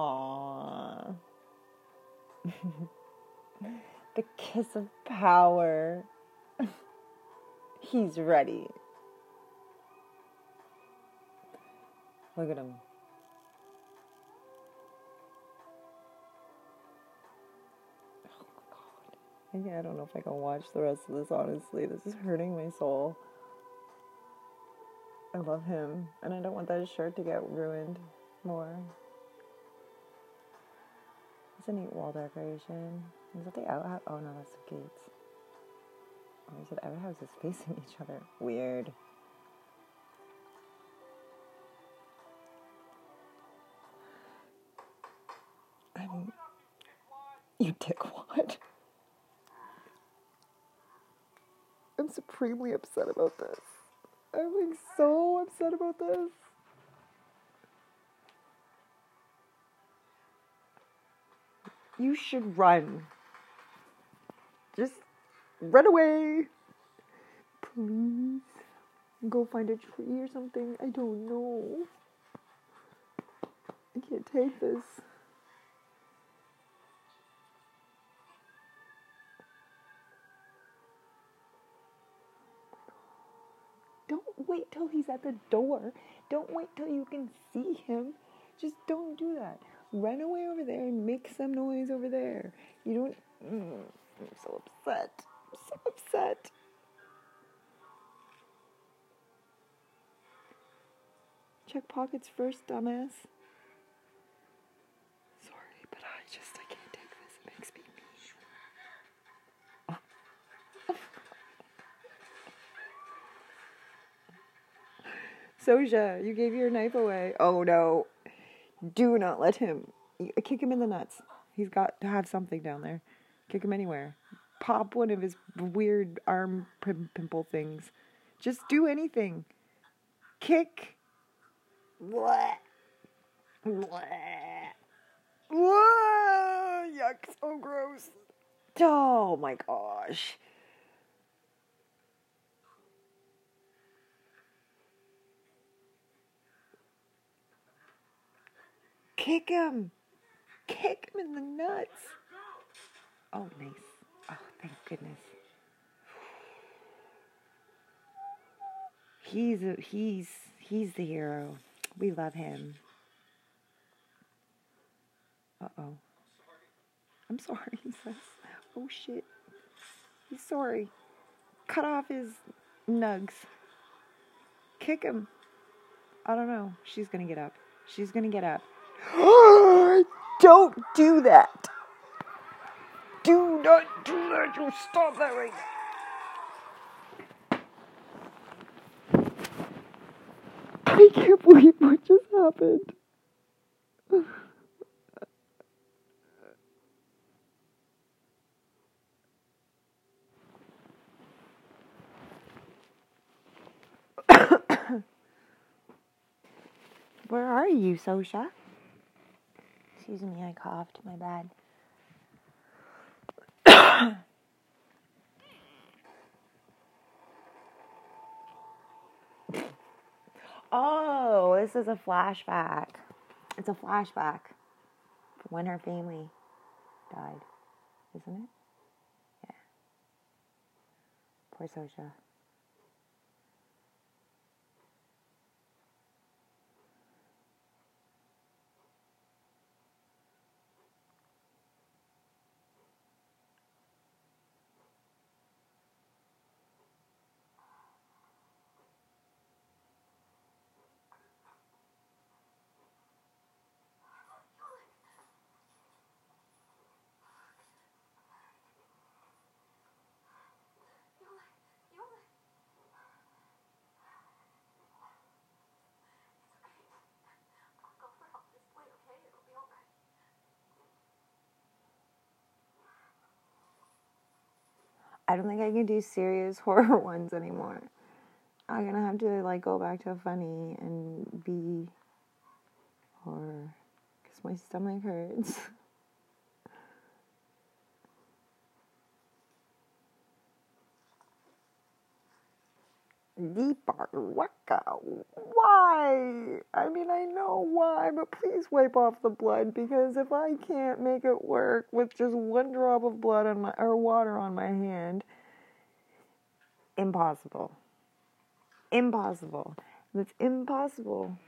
Aww. <laughs> the kiss of power. <laughs> He's ready. Look at him. Oh my God. Yeah, I don't know if I can watch the rest of this, honestly. This is hurting my soul. I love him, and I don't want that shirt to get ruined more a neat wall decoration. Is that the outhouse? Oh no, that's the gates. Oh, is it outhouses facing each other. Weird. I'm. You dickwad. I'm supremely upset about this. I'm like so upset about this. You should run. Just run away. Please. Go find a tree or something. I don't know. I can't take this. Don't wait till he's at the door. Don't wait till you can see him. Just don't do that. Run away over there and make some noise over there. You don't. Mm, I'm so upset. I'm so upset. Check pockets first, dumbass. Sorry, but I just I can't take this. It makes me <laughs> Zosia, you gave your knife away. Oh no. Do not let him. Uh, kick him in the nuts. He's got to have something down there. Kick him anywhere. Pop one of his weird arm pim- pimple things. Just do anything. Kick. Blah. Whoa, yuck, so gross. Oh my gosh. Kick him. Kick him in the nuts. Oh, nice. Oh, thank goodness. He's a, he's he's the hero. We love him. Uh oh. I'm sorry, he says. Oh shit. He's sorry. Cut off his nugs. Kick him. I don't know. She's gonna get up. She's gonna get up. <gasps> Don't do that. Do not do that. You stop that right now. I can't believe what just happened. <coughs> Where are you, Zosia? Excuse me, I coughed. My bad. <coughs> oh, this is a flashback. It's a flashback when her family died, isn't it? Yeah. Poor Zosia. Yola, Yola. It's okay. I'll go for help this way, okay? It'll be alright. I don't think I can do serious <laughs> horror ones anymore. I'm gonna have to like go back to funny and be horror because my stomach hurts. <laughs> Deeper waka. Why? I mean, I know why, but please wipe off the blood because if I can't make it work with just one drop of blood on my or water on my hand, impossible. Impossible. It's impossible.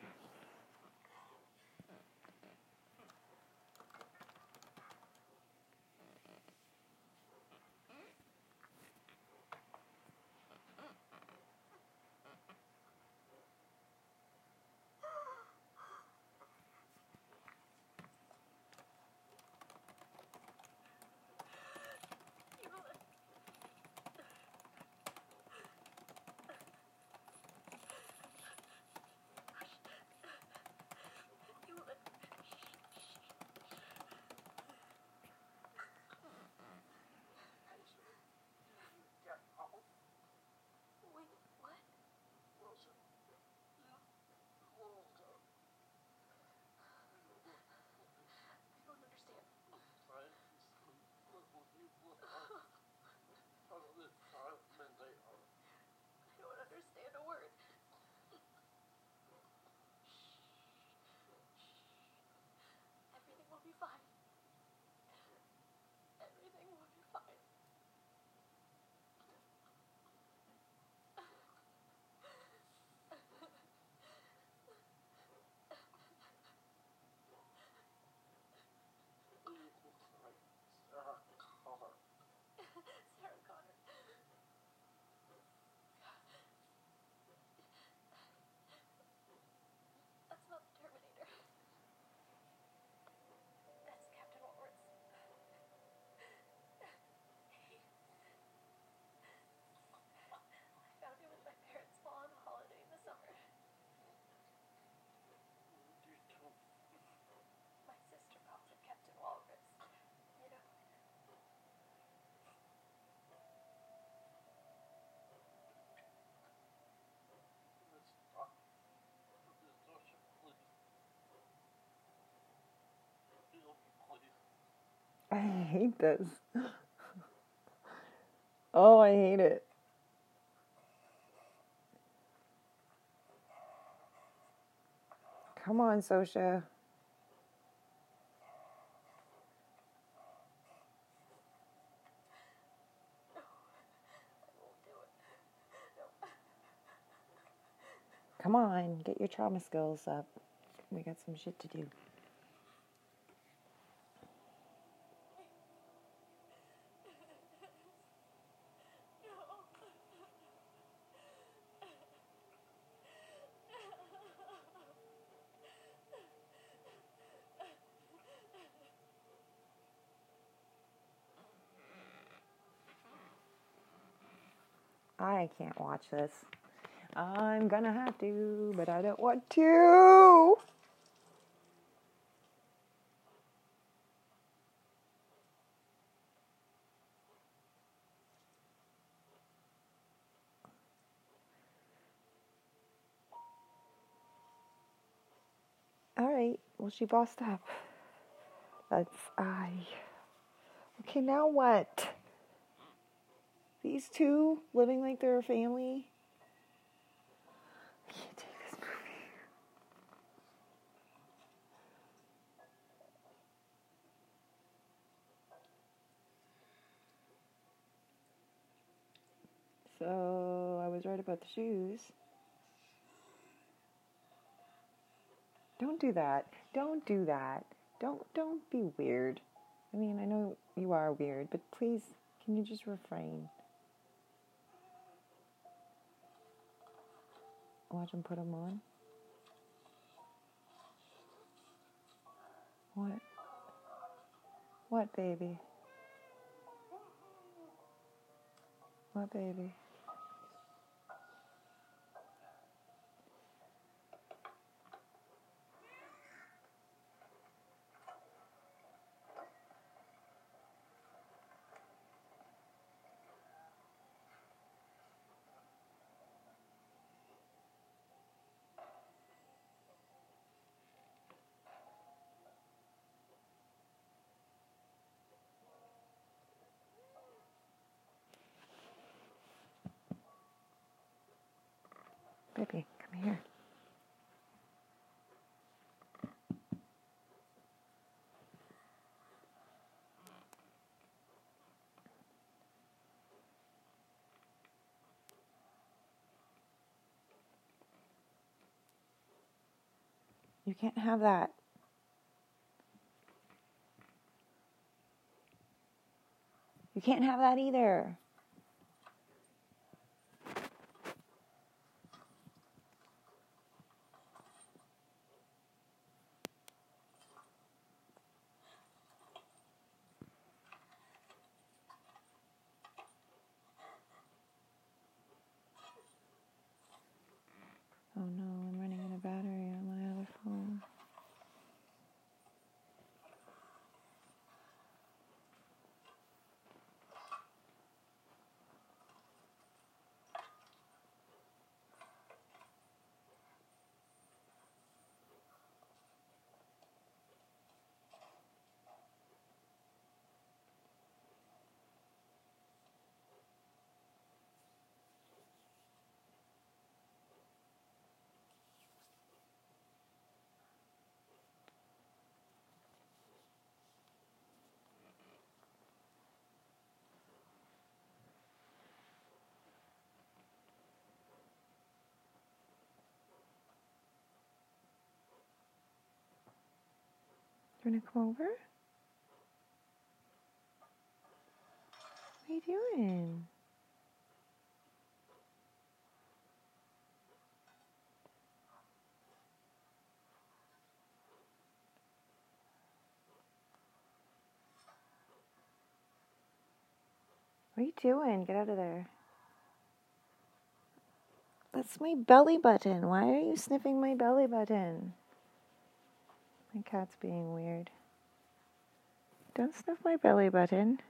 I hate this. Oh, I hate it. Come on, Zosia. Come on, get your trauma skills up. We got some shit to do. I can't watch this. I'm gonna have to, but I don't want to. All right. Well, she bossed up. That's I. Okay, now what? These two living like they're a family. I can't take this movie. So I was right about the shoes. Don't do that. Don't do that. Don't don't be weird. I mean, I know you are weird, but please, can you just refrain? Watch him put them on. What? What, baby? What, baby? Baby, come here. You can't have that. You can't have that either. Oh no, I'm running out of battery on my other phone. You wanna come over? What are you doing? What are you doing? Get out of there. That's my belly button. Why are you sniffing my belly button? My cat's being weird. Don't sniff my belly button.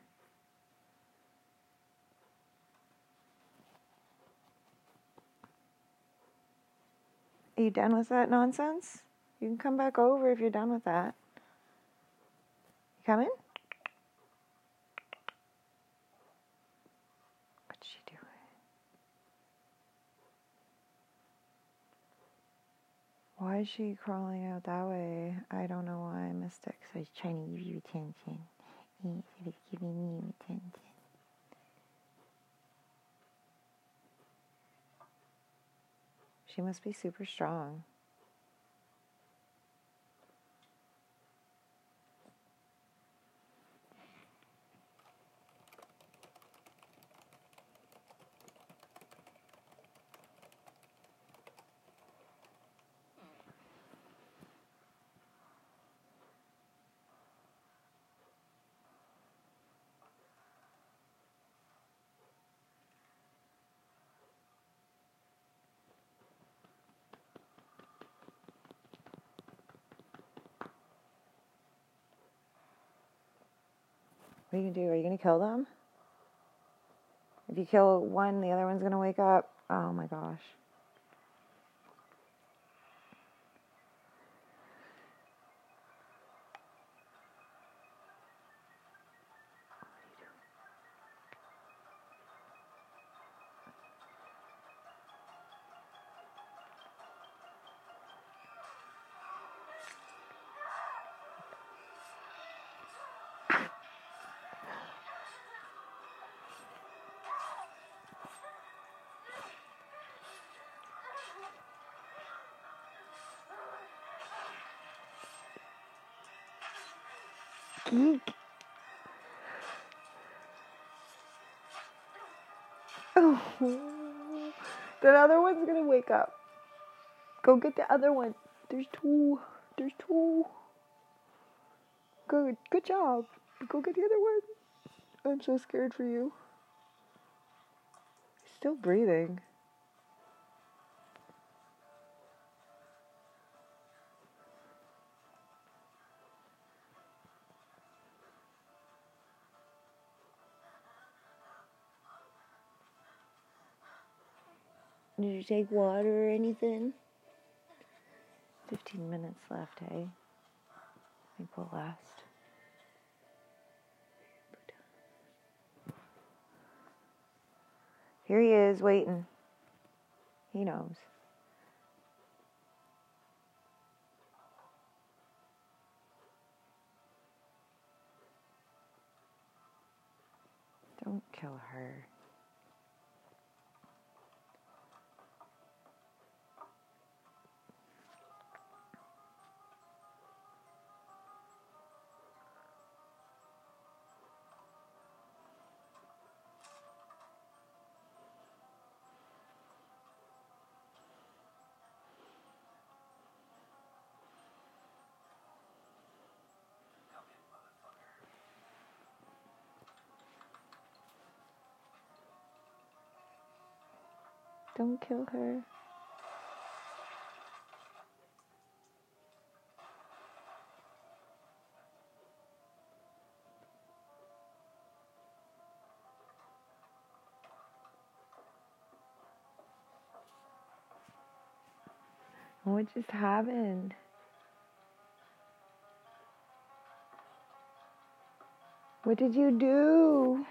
Are you done with that nonsense? You can come back over if you're done with that. You coming? Why is she crawling out that way? I don't know why I missed it because I was trying to give you attention. Was giving you attention. She must be super strong. What are you gonna do? Are you gonna kill them? If you kill one, the other one's gonna wake up. Oh my gosh. Geek. Oh, the other one's gonna wake up. Go get the other one. There's two. There's two. Good. Good job. Go get the other one. I'm so scared for you. Still breathing. Did you take water or anything? 15 minutes left, hey? I think we'll last. Here he is, waiting. He knows. Don't kill her. Don't kill her. What just happened? What did you do?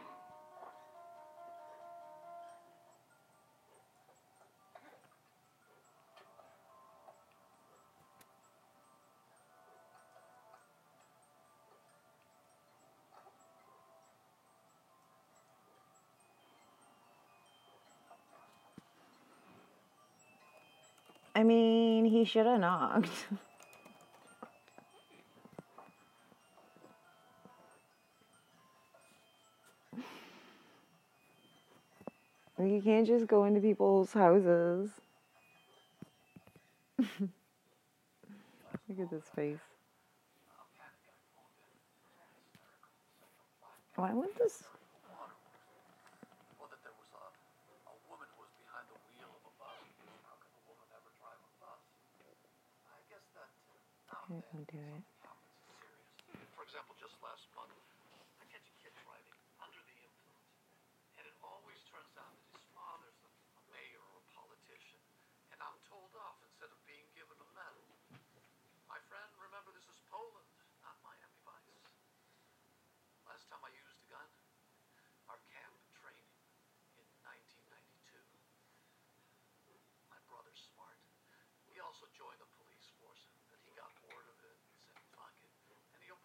I mean, he should have knocked. <laughs> You can't just go into people's houses. <laughs> Look at this face. Why would this? Or that there was a, a woman who was behind the wheel of a bus. How could a woman ever drive a bus? I guess that then do it. something happens serious. For example, just last month, I catch a kid driving under the influence, and it always turns out that his father's a, a mayor or a politician, and I'm told off instead of being given a medal. My friend, remember this is Poland, not Miami Vice. Last time I used a gun, our camp training in 1992. My brother's smart. We also joined the police See you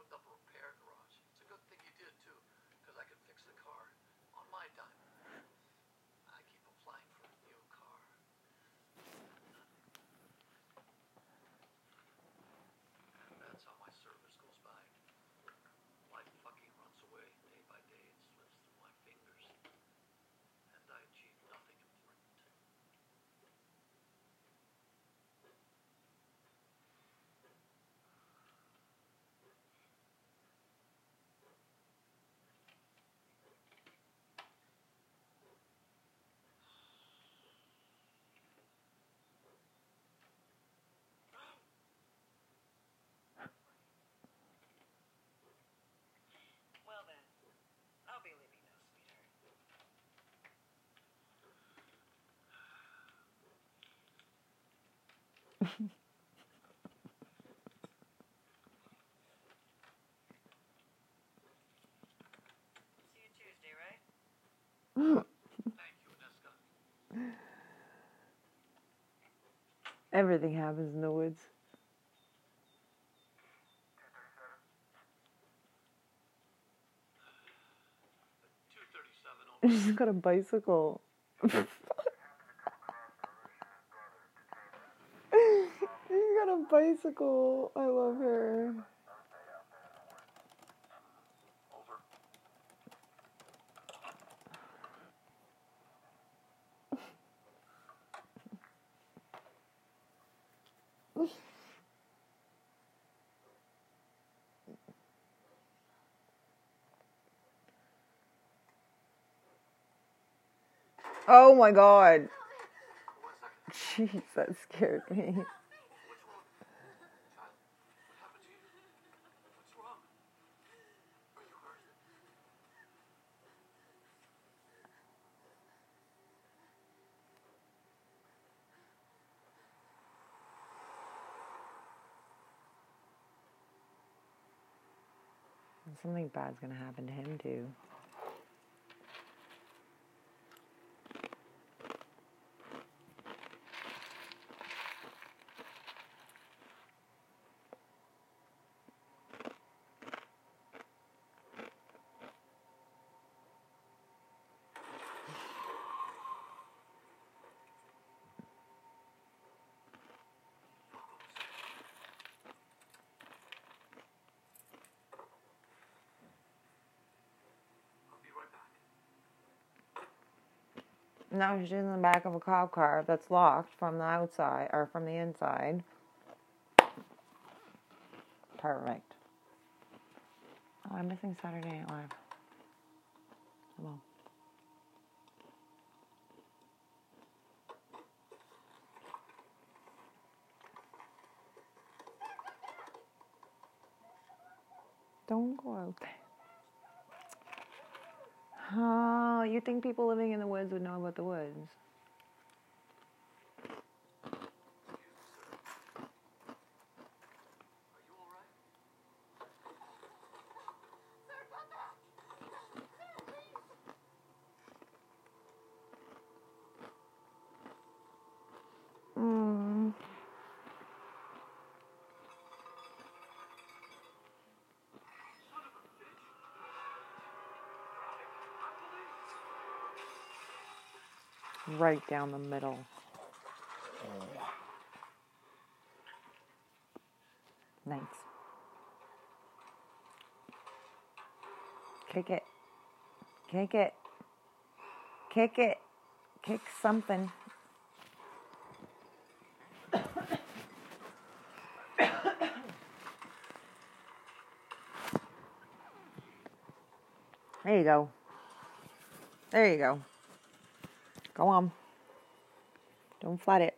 Tuesday, right? <laughs> Everything happens in the woods. <laughs> She's got a bicycle. <laughs> She's got bicycle. I love her. <laughs> Oh my god. Jeez, that scared me. Something bad's gonna happen to him too. No, she's in the back of a cop car that's locked from the outside or from the inside. Perfect. Oh, I'm missing Saturday Night Live. Well. Don't go out there. Oh, you think people living in the woods would know about the woods? Right down the middle. Nice. Kick it. Kick it. Kick it. Kick something. <coughs> There you go. There you go. Go on. Don't flood it.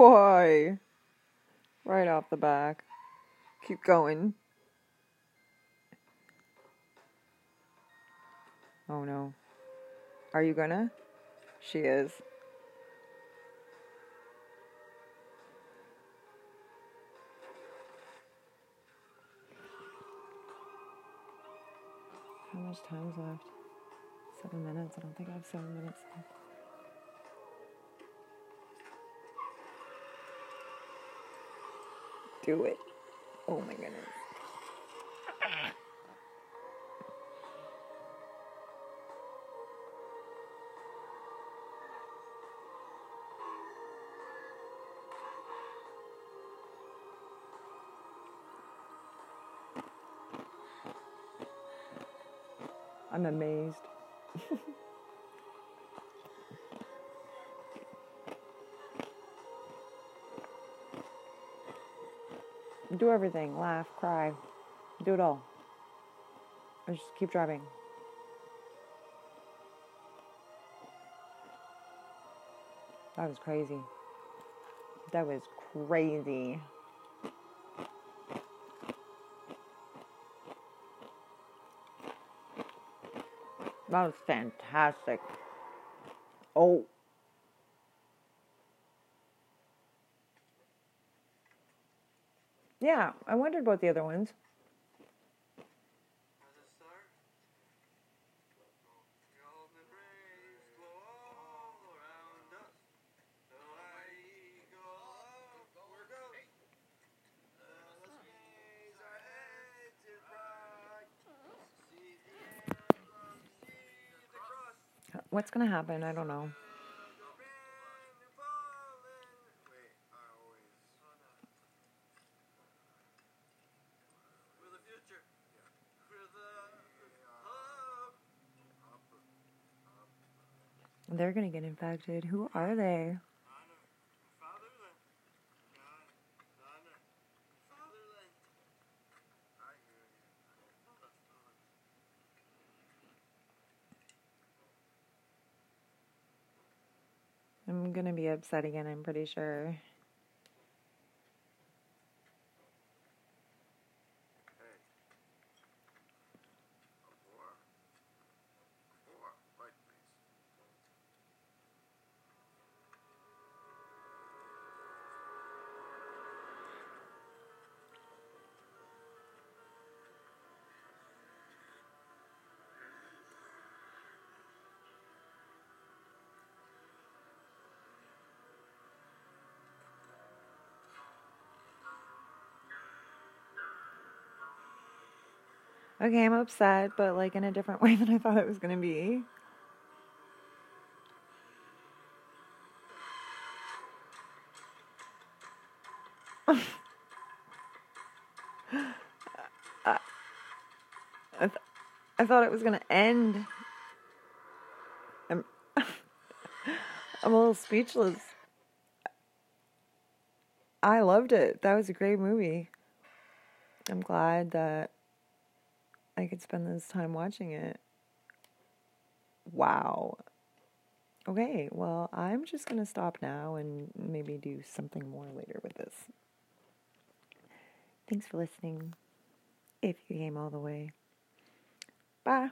Boy. Right off the back. Keep going. Oh no. Are you gonna? She is. How much time's left? Seven minutes. I don't think I have seven minutes left. Do it. Oh my goodness. I'm amazed. <laughs> Do everything. Laugh, cry. Do it all. Or just keep driving. That was crazy. That was crazy. That was fantastic. Oh. Yeah, I wondered about the other ones. What's going to happen? I don't all around us. The light go upward goes. Uh, let's raise our heads and bright. See the end from sea to cross. What's gonna happen? I don't know. The rain and falling. Wait, I always. For the future. For the They're gonna get infected. Who are they? I'm gonna be upset again, I'm pretty sure. Okay, I'm upset, but like in a different <laughs> way than I thought it was gonna be. I, <laughs> I, th- I thought it was gonna end. I'm, <laughs> I'm a little speechless. I loved it. That was a great movie. I'm glad that I could spend this time watching it. Wow. Okay, well, I'm just going to stop now and maybe do something more later with this. Thanks for listening. If you came all the way. Bye.